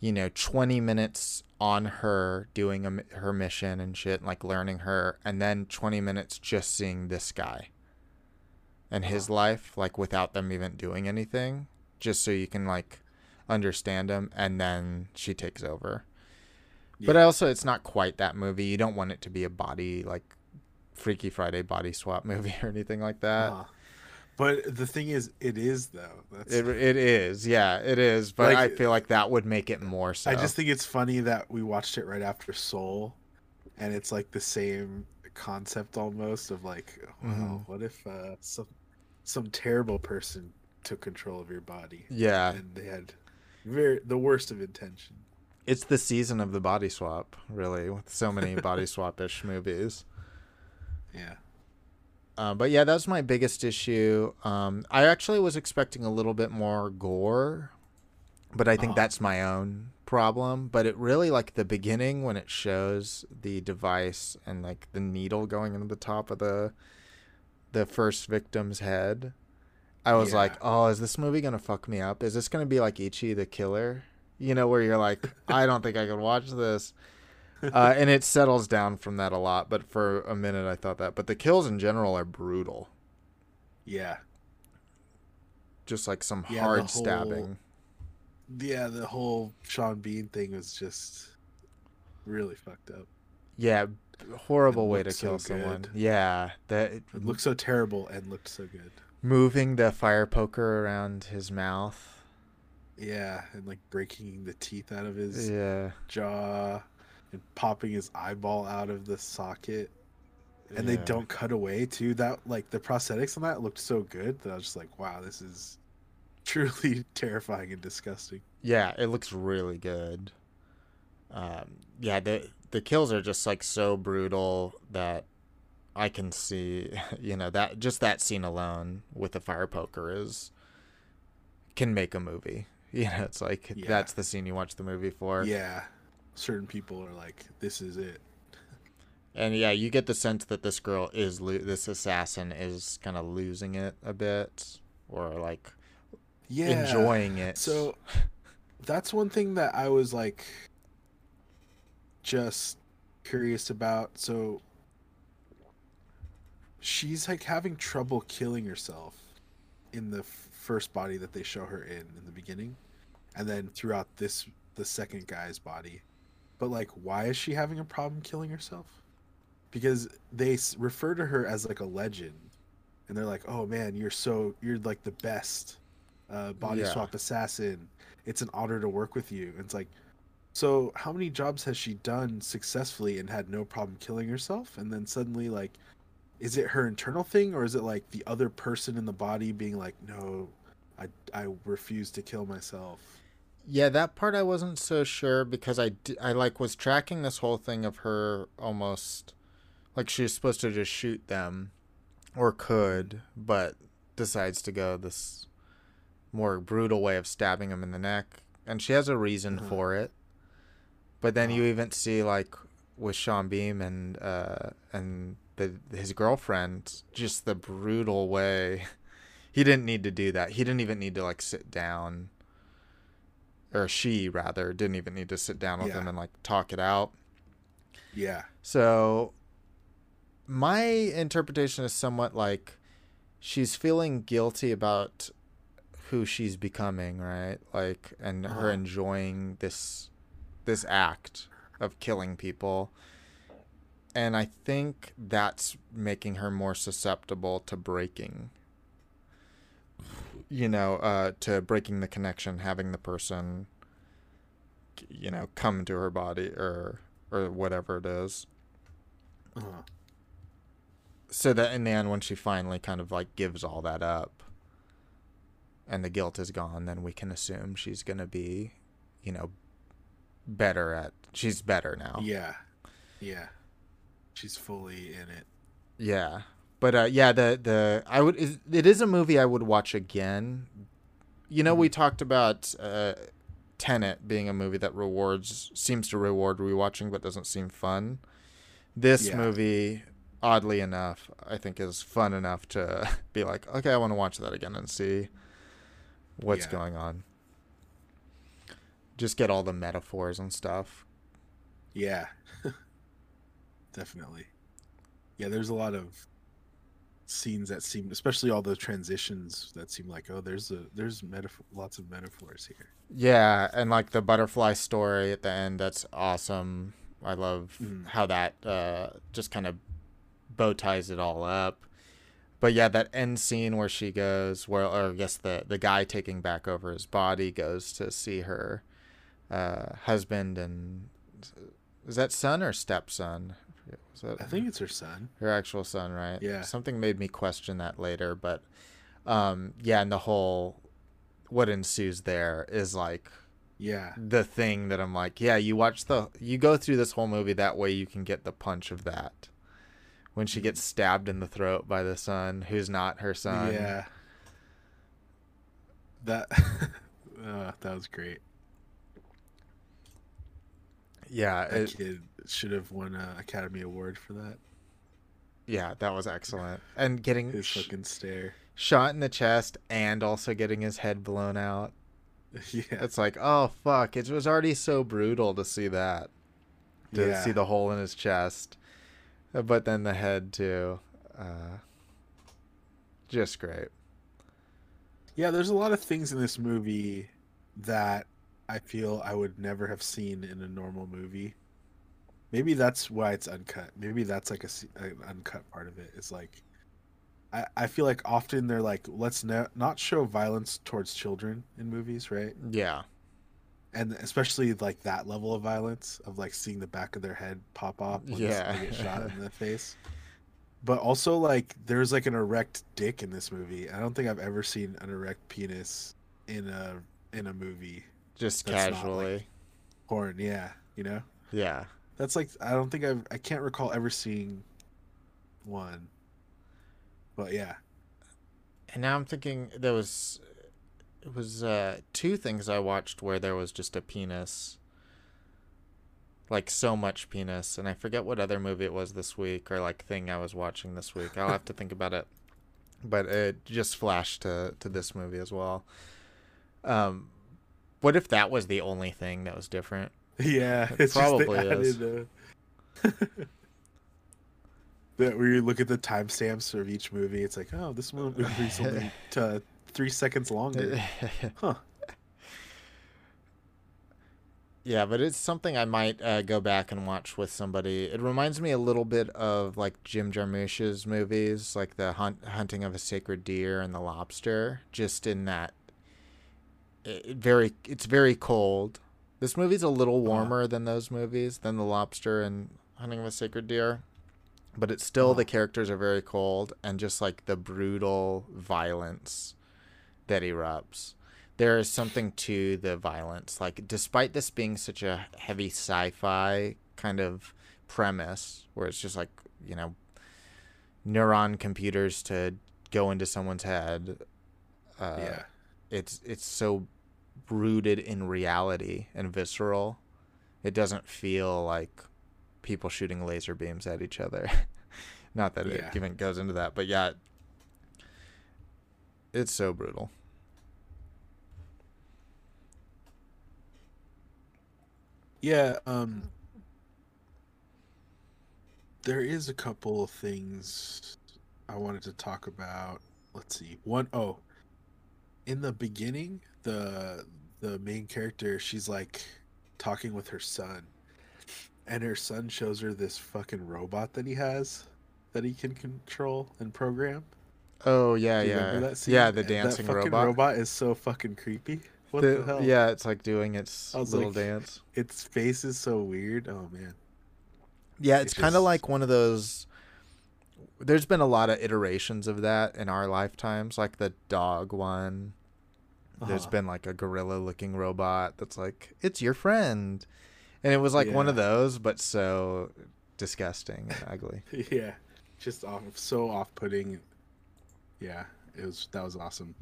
you know 20 minutes on her doing a, her mission and shit like learning her and then 20 minutes just seeing this guy and his life like without them even doing anything just so you can like understand him and then she takes over. But also it's not quite that movie. You don't want it to be a body like freaky friday body swap movie or anything like that Uh-huh. But the thing is, it is though. That's it, it is yeah it is but i feel like that would make it more so I just think it's funny that we watched it right after Soul, and it's like the same concept almost of like, wow, Mhm. what if uh, some some terrible person took control of your body yeah and they had very the worst of intention. it's the season of the body swap really with so many body swap-ish movies Yeah. Uh, but yeah, that was my biggest issue. Um, I actually was expecting a little bit more gore, but I think Oh. that's my own problem. But it really like the beginning when it shows the device and like the needle going into the top of the the first victim's head. I was Yeah. like, oh, is this movie gonna fuck me up? Is this gonna be like Ichi the Killer? You know, where you're like, I don't think I can watch this. Uh, and it settles down from that a lot, but for a minute I thought that. But the kills in general are brutal, Yeah. just like some Yeah, hard whole- stabbing. Yeah, the whole Sean Bean thing was just really fucked up. Yeah, horrible It way to so kill someone. Yeah, that It looked so terrible and looked so good. moving the fire poker around his mouth. Yeah, and like breaking the teeth out of his Yeah, jaw and popping his eyeball out of the socket. And they don't cut away too. That like the prosthetics on that looked so good that I was just like, wow, this is truly terrifying and disgusting. Yeah, it looks really good. Um, yeah, the the kills are just like so brutal that I can see, you know, that just that scene alone with the fire poker is can make a movie. You know, it's like Yeah. that's the scene you watch the movie for. Yeah. Certain people are like, this is it. And yeah, you get the sense that this girl is lo- this assassin is kind of losing it a bit or like Yeah. enjoying it. So that's one thing that I was like just curious about. So she's like having trouble killing herself in the f- first body that they show her in in the beginning and then throughout this the second guy's body. But like why is she having a problem killing herself? Because they refer to her as like a legend and they're like, "Oh man, you're so you're like the best uh, body Yeah. swap assassin. It's an honor to work with you." And it's like, so how many jobs has she done successfully and had no problem killing herself? And then suddenly, like, is it her internal thing or is it like the other person in the body being like, "No, I I refuse to kill myself." Yeah, that part I wasn't so sure because I, d- I like was tracking this whole thing of her almost like she was supposed to just shoot them or could, but decides to go this more brutal way of stabbing him in the neck, and she has a reason Uh-huh. for it. But then you even see like with Sean Bean and uh and the his girlfriend just the brutal way. He didn't need to do that. He didn't even need to like sit down or she rather didn't even need to sit down with Yeah. him and like talk it out. Yeah. So my interpretation is somewhat like she's feeling guilty about who she's becoming, right? Like and her Uh-huh. enjoying this this act of killing people. And I think that's making her more susceptible to breaking you know, uh to breaking the connection, having the person you know, come to her body or or whatever it is Uh-huh. so that in the end when she finally kind of like gives all that up and the guilt is gone then we can assume she's going to be you know better at she's better now Yeah. Yeah. She's fully in it. yeah but uh yeah the the i would it is a movie i would watch again you know we talked about uh tenet being a movie that rewards seems to reward rewatching but doesn't seem fun this Yeah. movie oddly enough i think is fun enough to be like okay i want to watch that again and see what's Yeah. going on just get all the metaphors and stuff Yeah. Definitely. Yeah, there's a lot of scenes that seem especially all the transitions that seem like oh there's a there's metaphor lots of metaphors here. Yeah, and like the butterfly story at the end, that's awesome. I love Mhm. how that uh, just kind of bow ties it all up. But yeah, that end scene where she goes, where or I guess the the guy taking back over his body goes to see her uh, husband and is that son or stepson? Was that I think it's her son. her actual son, right? Yeah. Something made me question that later, but um, yeah, and the whole what ensues there is like Yeah. the thing that I'm like, yeah, you watch the you go through this whole movie that way you can get the punch of that. When she gets stabbed in the throat by the son who's not her son. Yeah. That uh, that was great. Yeah, That it- kid should have won an Academy Award for that. yeah, that was excellent. And getting His sh- fucking stare. shot in the chest and also getting his head blown out. Yeah. It's like, oh fuck, it was already so brutal to see that. To Yeah. see the hole in his chest. Uh, But then the head too. Uh just great. Yeah, there's a lot of things in this movie that I feel I would never have seen in a normal movie. Maybe that's why it's uncut. Maybe that's like a, an uncut part of it. Is like, I I feel like often they're like, let's no, not show violence towards children in movies, right? Yeah. And especially like that level of violence of like seeing the back of their head pop off when Yeah. they get shot in the face. But also like there's like an erect dick in this movie. I don't think I've ever seen an erect penis in a in a movie. Just That's not, like- casually. Porn, yeah, you know. yeah. That's like I don't think I've I can't recall ever seeing one. But yeah. And now I'm thinking there was it was uh two things I watched where there was just a penis. Like so much penis, and I forget what other movie it was this week or like thing I was watching this week. I'll have to think about it. But it just flashed to to this movie as well. Um what if that was the only thing that was different? Yeah, It it's probably is. added, uh, that you look at the timestamps of each movie, it's like, oh, this one movie's only uh, three seconds longer. Huh. Yeah, but it's something I might uh, go back and watch with somebody. It reminds me a little bit of like Jim Jarmusch's movies, like the hunt, hunting of a sacred deer and the lobster. Just in that, it, very it's very cold. This movie's a little warmer than those movies, than the lobster and hunting of a sacred deer, but it's still the Uh-huh. characters are very cold and just like the brutal violence that erupts there is something to the violence. Like, despite this being such a heavy sci-fi kind of premise, where it's just like you know, neuron computers to go into someone's head. Uh, yeah. it's it's so rooted in reality and visceral. It doesn't feel like people shooting laser beams at each other. Not that Yeah. it even goes into that, but yeah, it's so brutal. Yeah, um there is a couple of things I wanted to talk about. Let's see. One oh, in the beginning, the the main character, she's like talking with her son. And her son shows her this fucking robot that he has that he can control and program. Oh yeah, yeah, yeah. The dancing that fucking robot. is so fucking creepy. What The- the, hell? Yeah, it's like doing its little like- dance. Its face is so weird. Oh man. Yeah, It it's kind of just- like one of those. There's been a lot of iterations of that in our lifetimes, like the dog one. There's Uh-huh. been like a gorilla looking robot that's like, it's your friend. And it was like one of those, but so disgusting and ugly. yeah, just off, so off-putting. Yeah, it was that was awesome.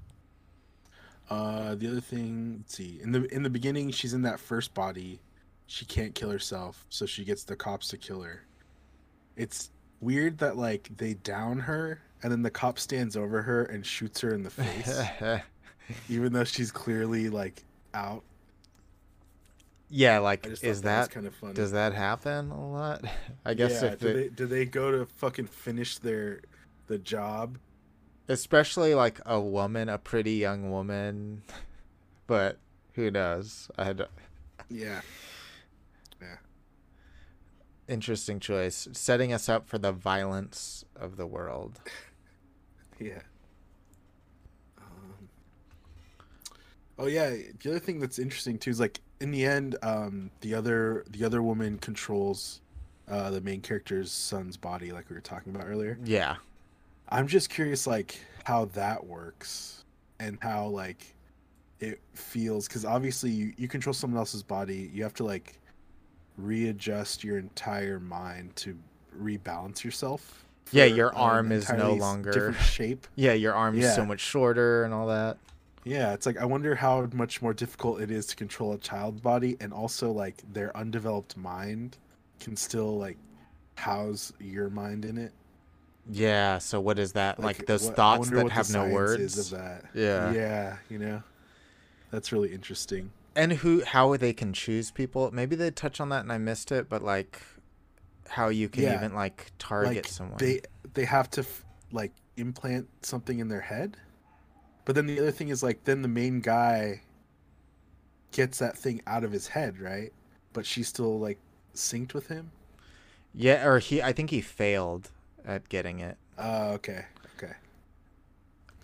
Uh, the other thing, let's see. In the in the beginning, she's in that first body. She can't kill herself, so she gets the cops to kill her. It's weird that like they down her, and then the cop stands over her and shoots her in the face, even though she's clearly like out. yeah, like, is that, that, kind of funny? does that happen a lot? I guess yeah, if do it, they do they go to fucking finish their the job? especially like a woman, a pretty young woman, but who knows? I had Yeah. interesting choice, setting us up for the violence of the world. Yeah. Um, oh yeah, the other thing that's interesting too is like in the end, um, the other the other woman controls uh, the main character's son's body, like we were talking about earlier. Yeah. I'm just curious, like how that works and how like it feels, because obviously you, you control someone else's body, you have to like readjust your entire mind to rebalance yourself. Yeah, your arm is no longer- different shape. Yeah, your arm's so Yeah. much shorter and all that. Yeah, it's like I wonder how much more difficult it is to control a child's body and also like their undeveloped mind can still like house your mind in it. Yeah, so what is that? Like, those what- thoughts that have no words? is of that. Yeah. Yeah, you know. That's really interesting. And who how they can choose people? Maybe they touch on that and I missed it, but like how you can Yeah, even like target like someone. they they have to f- like implant something in their head. But then the other thing is like then the main guy gets that thing out of his head, right? But she's still like synced with him. Yeah, or he I think he failed at getting it. Oh, okay, okay.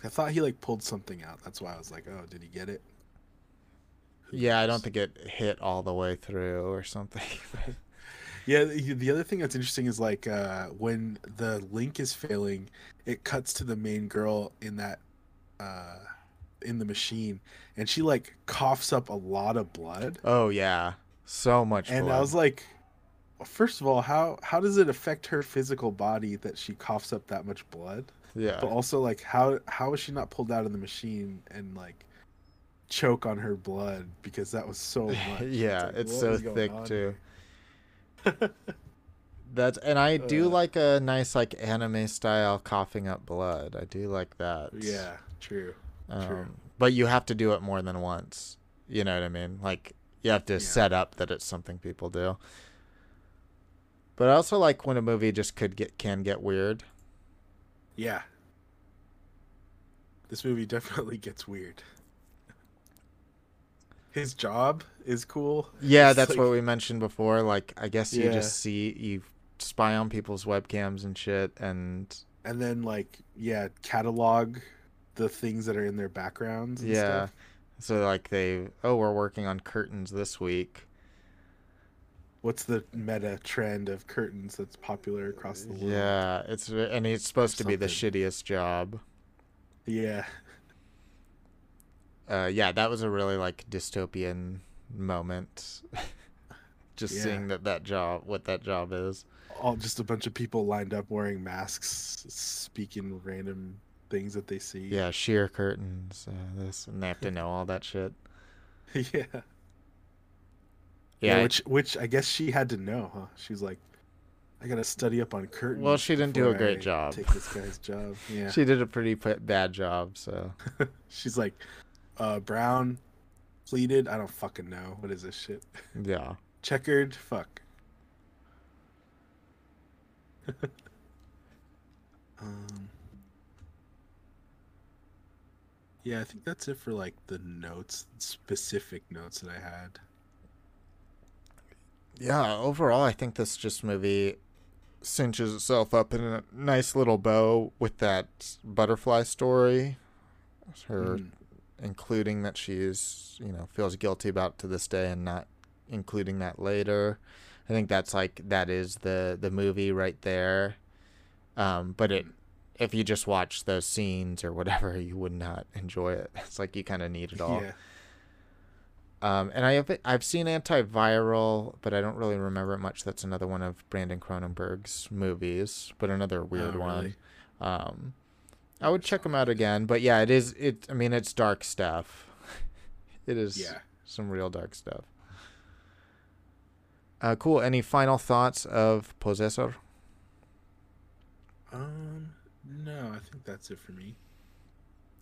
I thought he like pulled something out. That's why I was like, oh, did he get it? Who Yeah, I don't think it hit all the way through or something. Yeah, the the other thing that's interesting is like uh, when the link is failing, it cuts to the main girl in that uh, in the machine, and she like coughs up a lot of blood. oh yeah. So much And blood. I was like, first of all, how how does it affect her physical body that she coughs up that much blood? yeah. But also like how how is she not pulled out of the machine and like choke on her blood because that was so much. yeah, like, it's so thick too. That's and I do Uh. like a nice like anime style coughing up blood. I do like that. Yeah, true. Um, true. But you have to do it more than once. You know what I mean? Like you have to Yeah. set up that it's something people do. But I also like when a movie just could get can get weird. Yeah. This movie definitely gets weird. His job is cool. Yeah, It's that's like- what we mentioned before. Like I guess you just see you spy on people's webcams and shit and And then like yeah, catalog the things that are in their backgrounds. And yeah. Stuff. So like they oh we're working on curtains this week. What's the meta trend of curtains that's popular across the world? Yeah, it's and it's supposed to be the shittiest job. Yeah. Uh, yeah, that was a really like dystopian moment. Just Yeah. seeing that that job, what that job is. All just a bunch of people lined up wearing masks, speaking random things that they see. Yeah, sheer curtains. Uh, this and they have to know all that shit. yeah. Yeah. which which I guess she had to know, huh? She's like, I gotta study up on curtains. Well, she didn't do a great I job. Take this guy's job. Yeah. she did a pretty p- bad job. So She's like, uh, brown, pleated. I don't fucking know. What is this shit? yeah. Checkered. Fuck. um, yeah, I think that's it for like the notes, specific notes that I had. Yeah, overall, I think this just movie cinches itself up in a nice little bow with that butterfly story. Her Mhm. including that she's, you know, feels guilty about to this day and not including that later. I think that's like that is the the movie right there. Um, but it if you just watch those scenes or whatever, you would not enjoy it. It's like you kind of need it all. Yeah. Um, and I have I've seen Antiviral, but I don't really remember it much. That's another one of Brandon Cronenberg's movies, but another weird Oh, one. really? Um, I would check them out again, but yeah, it is. It I mean, it's dark stuff. it is Yeah. some real dark stuff. Uh, cool. Any final thoughts of Possessor? Um, no, I think that's it for me.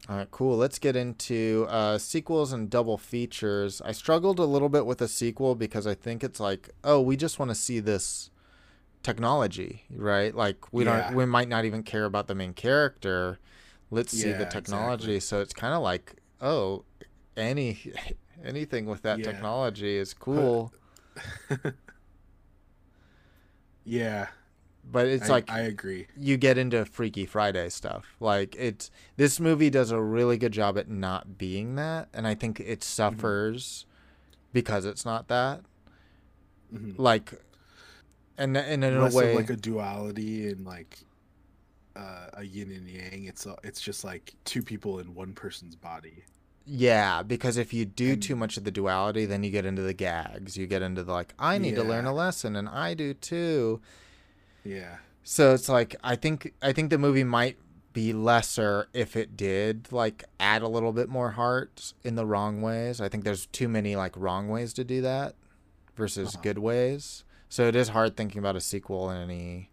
All right, cool. Let's get into uh, sequels and double features. I struggled a little bit with a sequel because I think it's like, oh, we just want to see this technology, right? Like we Yeah. don't, we might not even care about the main character. Let's see the technology. exactly. So it's kind of like, oh, any anything with that Yeah. technology is cool, Yeah, but it's I, like I agree. you get into Freaky Friday stuff. Like it's this movie does a really good job at not being that, and I think it suffers because it's not that. Mhm. Like, and and in Less a way, like a duality and like uh, a yin and yang. It's a, it's just like two people in one person's body. yeah. Because if you do And- too much of the duality, then you get into the gags. You get into the like, I need to learn a lesson, and I do too. Yeah, So it's like I think I think the movie might be lesser if it did like add a little bit more heart in the wrong ways. I think there's too many like wrong ways to do that versus Uh-huh. good ways. So it is hard thinking about a sequel in any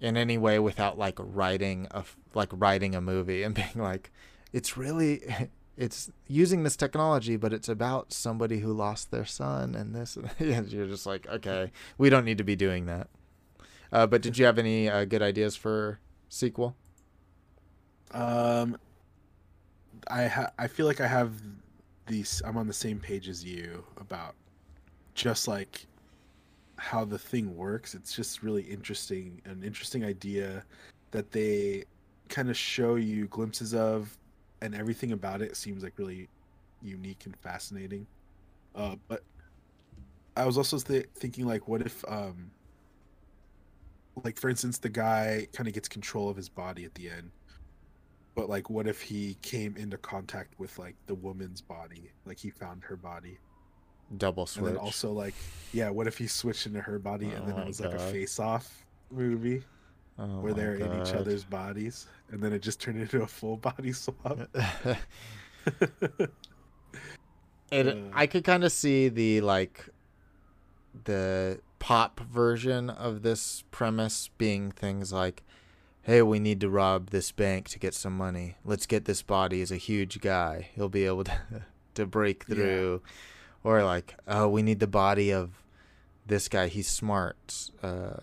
in any way without like writing a like writing a movie and being like it's really it's using this technology but it's about somebody who lost their son and this and you're just like okay we don't need to be doing that uh, but did you have any uh, good ideas for sequel? Um, I ha- I feel like I have these. I'm on the same page as you about just like how the thing works. It's just really interesting, an interesting idea that they kind of show you glimpses of, and everything about it seems like really unique and fascinating. Uh, but I was also th- thinking like, what if um. Like for instance, the guy kind of gets control of his body at the end, but like what if he came into contact with like the woman's body? Like he found her body. Double and switch. then also like yeah what if he switched into her body and Oh then it was like a face off movie oh where they're in each other's bodies and then it just turned into a full body swap? It, Uh. I could kind of see the like the pop version of this premise being things like hey we need to rob this bank to get some money. Let's get this body as a huge guy. He'll be able to to break Yeah. through. Or like oh we need the body of this guy. He's smart. Uh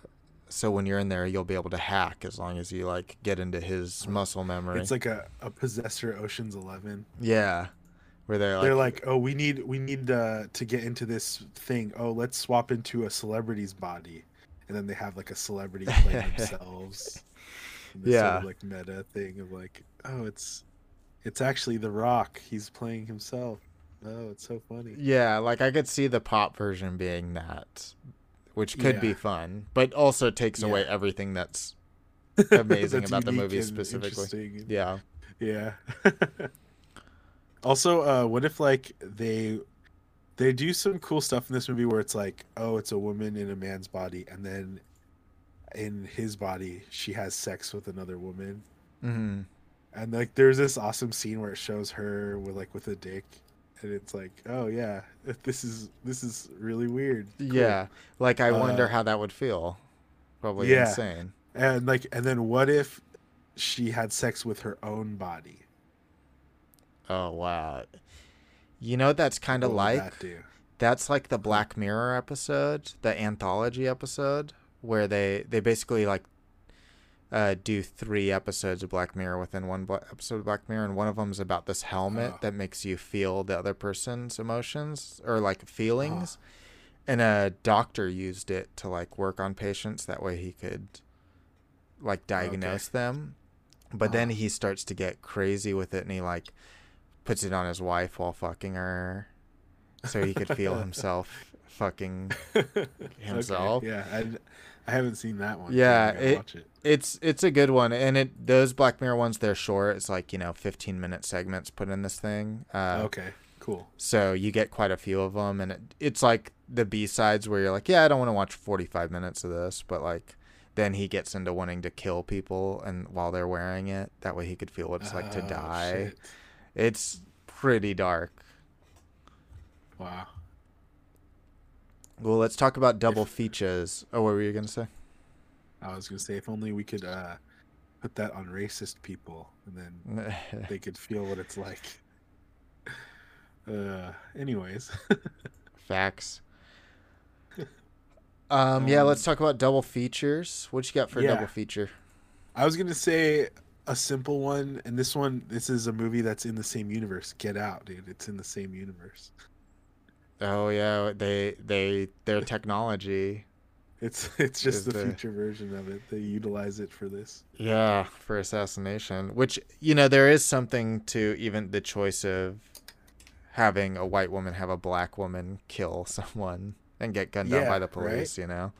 so when you're in there you'll be able to hack as long as you like get into his muscle memory. It's like a, a possessor oceans 11 yeah where they're like, they're like oh we need we need uh, to get into this thing. Oh let's swap into a celebrity's body. And then they have like a celebrity play themselves. This sort Yeah. of, like meta thing of like oh it's it's actually the rock. He's playing himself. Oh it's so funny. Yeah, like I could see the pop version being that, which could be fun, but also takes away everything that's amazing That's about the movie specifically. Yeah. Yeah. also, uh, what if like they they do some cool stuff in this movie where it's like, oh, it's a woman in a man's body, and then in his body she has sex with another woman, hmm and like there's this awesome scene where it shows her with like with a dick, and it's like, oh yeah, this is this is really weird. Cool. Yeah. Like I wonder Uh, how that would feel. Probably yeah. insane. and like and then what if she had sex with her own body? Oh wow. You know what that's kind of like? that? That's like the Black Mirror episode, the anthology episode, where they they basically like uh, do three episodes of Black Mirror within one bla- episode of Black Mirror, and one of them is about this helmet Oh. that makes you feel the other person's emotions or like feelings. And a doctor used it to like work on patients. That way he could like diagnose them. But then Ah. he starts to get crazy with it, and he like puts it on his wife while fucking her, so he could feel himself fucking himself. Okay, yeah, I, I haven't seen that one. Yeah, it- it. It's it's a good one, and it those Black Mirror ones they're short. It's like you know fifteen minute segments put in this thing. Uh, okay, cool. So you get quite a few of them, and it, it's like the B sides where you're like, yeah, I don't want to watch forty five minutes of this, but like then he gets into wanting to kill people and while they're wearing it, that way he could feel what it's like to Oh, die. shit. It's pretty dark. Wow. Well, let's talk about double If- features. Oh, what were you gonna say? I was gonna say if only we could uh, put that on racist people, and then they could feel what it's like. Uh, anyways, Facts. Um, yeah, let's Um, talk about double features. What you got for a yeah. double feature? I was gonna say a simple one, and this one, this is a movie that's in the same universe. Get Out, dude. It's in the same universe. Oh yeah, they they their technology. It's it's just the the- future version of it. They utilize it for this. Yeah, for assassination. Which you know there is something to even the choice of having a white woman have a black woman kill someone and get gunned down by Yeah, the right? police. You know.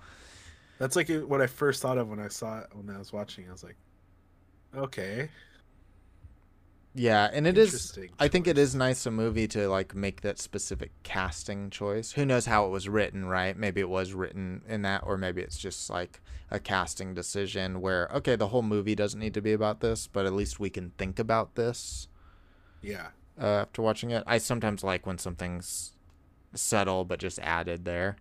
That's like uh, what I first thought of when I saw it when I was watching. I was like, okay, Yeah, and it is. interesting I think it is nice a movie to like make that specific casting choice. Who knows how it was written, right? Maybe it was written in that, or maybe it's just like a casting decision where okay, the whole movie doesn't need to be about this, but at least we can think about this Yeah, uh, after watching it. I sometimes like when something's subtle but just added there.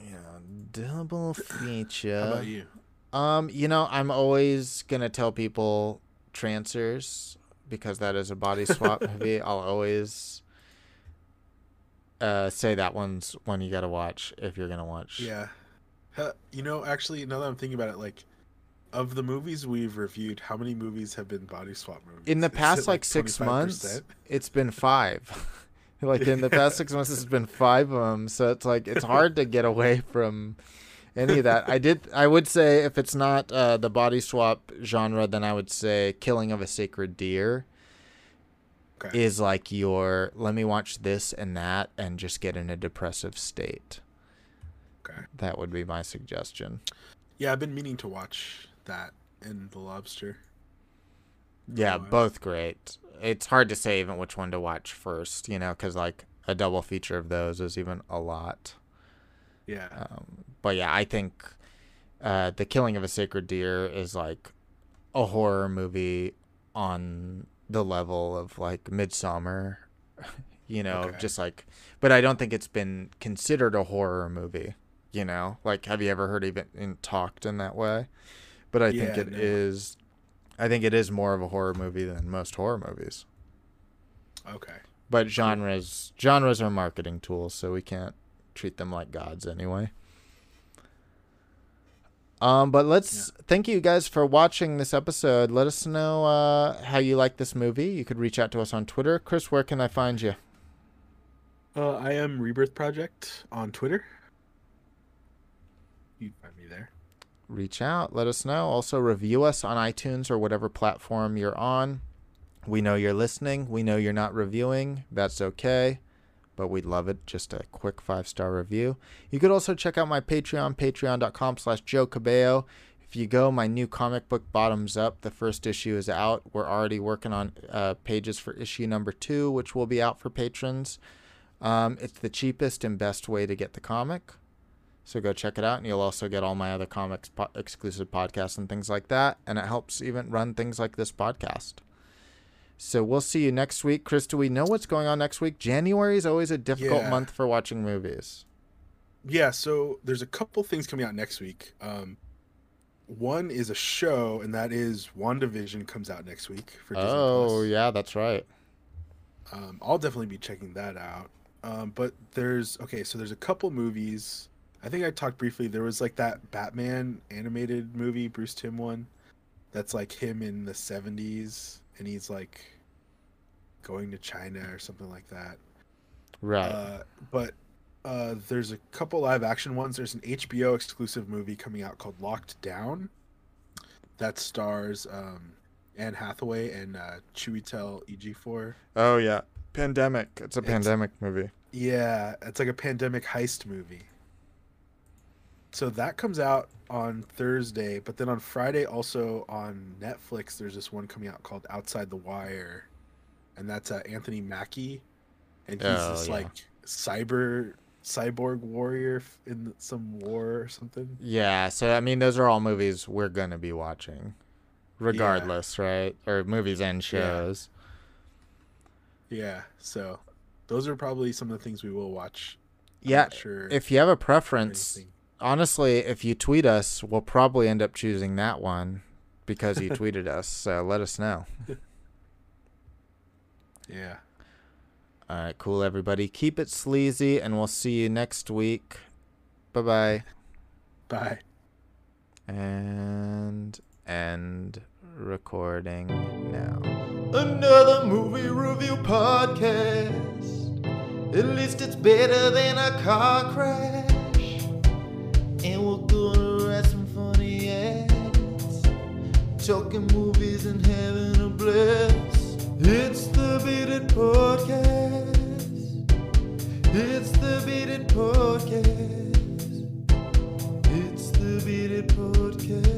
Yeah, double feature. how about you? Um, you know, I'm always gonna tell people Trancers because that is a body swap movie. I'll always uh say that one's one you gotta watch if you're gonna watch. Yeah, you know, actually, now that I'm thinking about it, like, of the movies we've reviewed, how many movies have been body swap movies? In the past like six 25%? months, it's been five. like in the past six months, it's been five of them. So it's like it's hard to get away from any of that. I did. I would say if it's not uh, the body swap genre, then I would say Killing of a Sacred Deer. Okay. is like your let me watch this and that and just get in a depressive state. Okay. That would be my suggestion. Yeah, I've been meaning to watch that and The Lobster. Yeah, both great. It's hard to say even which one to watch first, you know, because like a double feature of those is even a lot. Yeah, Um, but yeah, I think uh, the Killing of a Sacred Deer is like a horror movie on the level of like Midsommar, you know, Okay. just like. But I don't think it's been considered a horror movie. You know, like have you ever heard even in, talked in that way? But I think Yeah, it no. is. I think it is more of a horror movie than most horror movies. okay. But genres genres are marketing tools, so we can't treat them like gods anyway. Um, but let's thank you guys for watching this episode. Let us know uh, how you like this movie. You could reach out to us on Twitter. Chris, where can I find you? Uh, I am Rebirth Project on Twitter. You can find me there. Reach out. Let us know. Also, review us on iTunes or whatever platform you're on. We know you're listening. We know you're not reviewing. That's okay. But we'd love it. Just a quick five star review. You could also check out my Patreon, patreon.com slash Joe Cabello. If you go, my new comic book Bottoms Up, the first issue is out. We're already working on uh, pages for issue number two, which will be out for patrons. Um, it's the cheapest and best way to get the comic. So go check it out, and you'll also get all my other comics po- exclusive podcasts and things like that. And it helps even run things like this podcast. So we'll see you next week. Chris, do we know what's going on next week? January is always a difficult Yeah. month for watching movies. Yeah, so there's a couple things coming out next week. Um, one is a show, and that is WandaVision comes out next week for Disney Oh, Plus. yeah, that's right. Um, I'll definitely be checking that out. Um, but there's okay, so there's a couple movies I think I talked briefly. There was like that Batman animated movie, Bruce Timm one, that's like him in the '70s, and he's like going to China or something like that. Right. Uh, but uh, there's a couple live action ones. There's an HBO exclusive movie coming out called Locked Down that stars um, Anne Hathaway and uh, Chiwetel Ejiofor. oh yeah. Pandemic. It's a It's- pandemic movie. Yeah, it's like a pandemic heist movie. So that comes out on Thursday, but then on Friday also on Netflix there's this one coming out called Outside the Wire. And that's uh, Anthony Mackie and he's Oh, this yeah. like cyber cyborg warrior in some war or something. Yeah, so I mean those are all movies we're gonna be watching. Regardless, right? Or movies and shows. Yeah, so those are probably some of the things we will watch. I'm Yeah. sure If you have a preference, anything- honestly, if you tweet us, we'll probably end up choosing that one because you tweeted us. So let us know. Yeah. All right, cool, everybody. Keep it sleazy, and we'll see you next week. Bye bye. Bye. And end recording now. Another movie review podcast. At least it's better than a car crash. And we're gonna write some funny ads. Talking movies and having a blast. It's the Beat Podcast. It's the Beat Podcast. It's the Beat Podcast.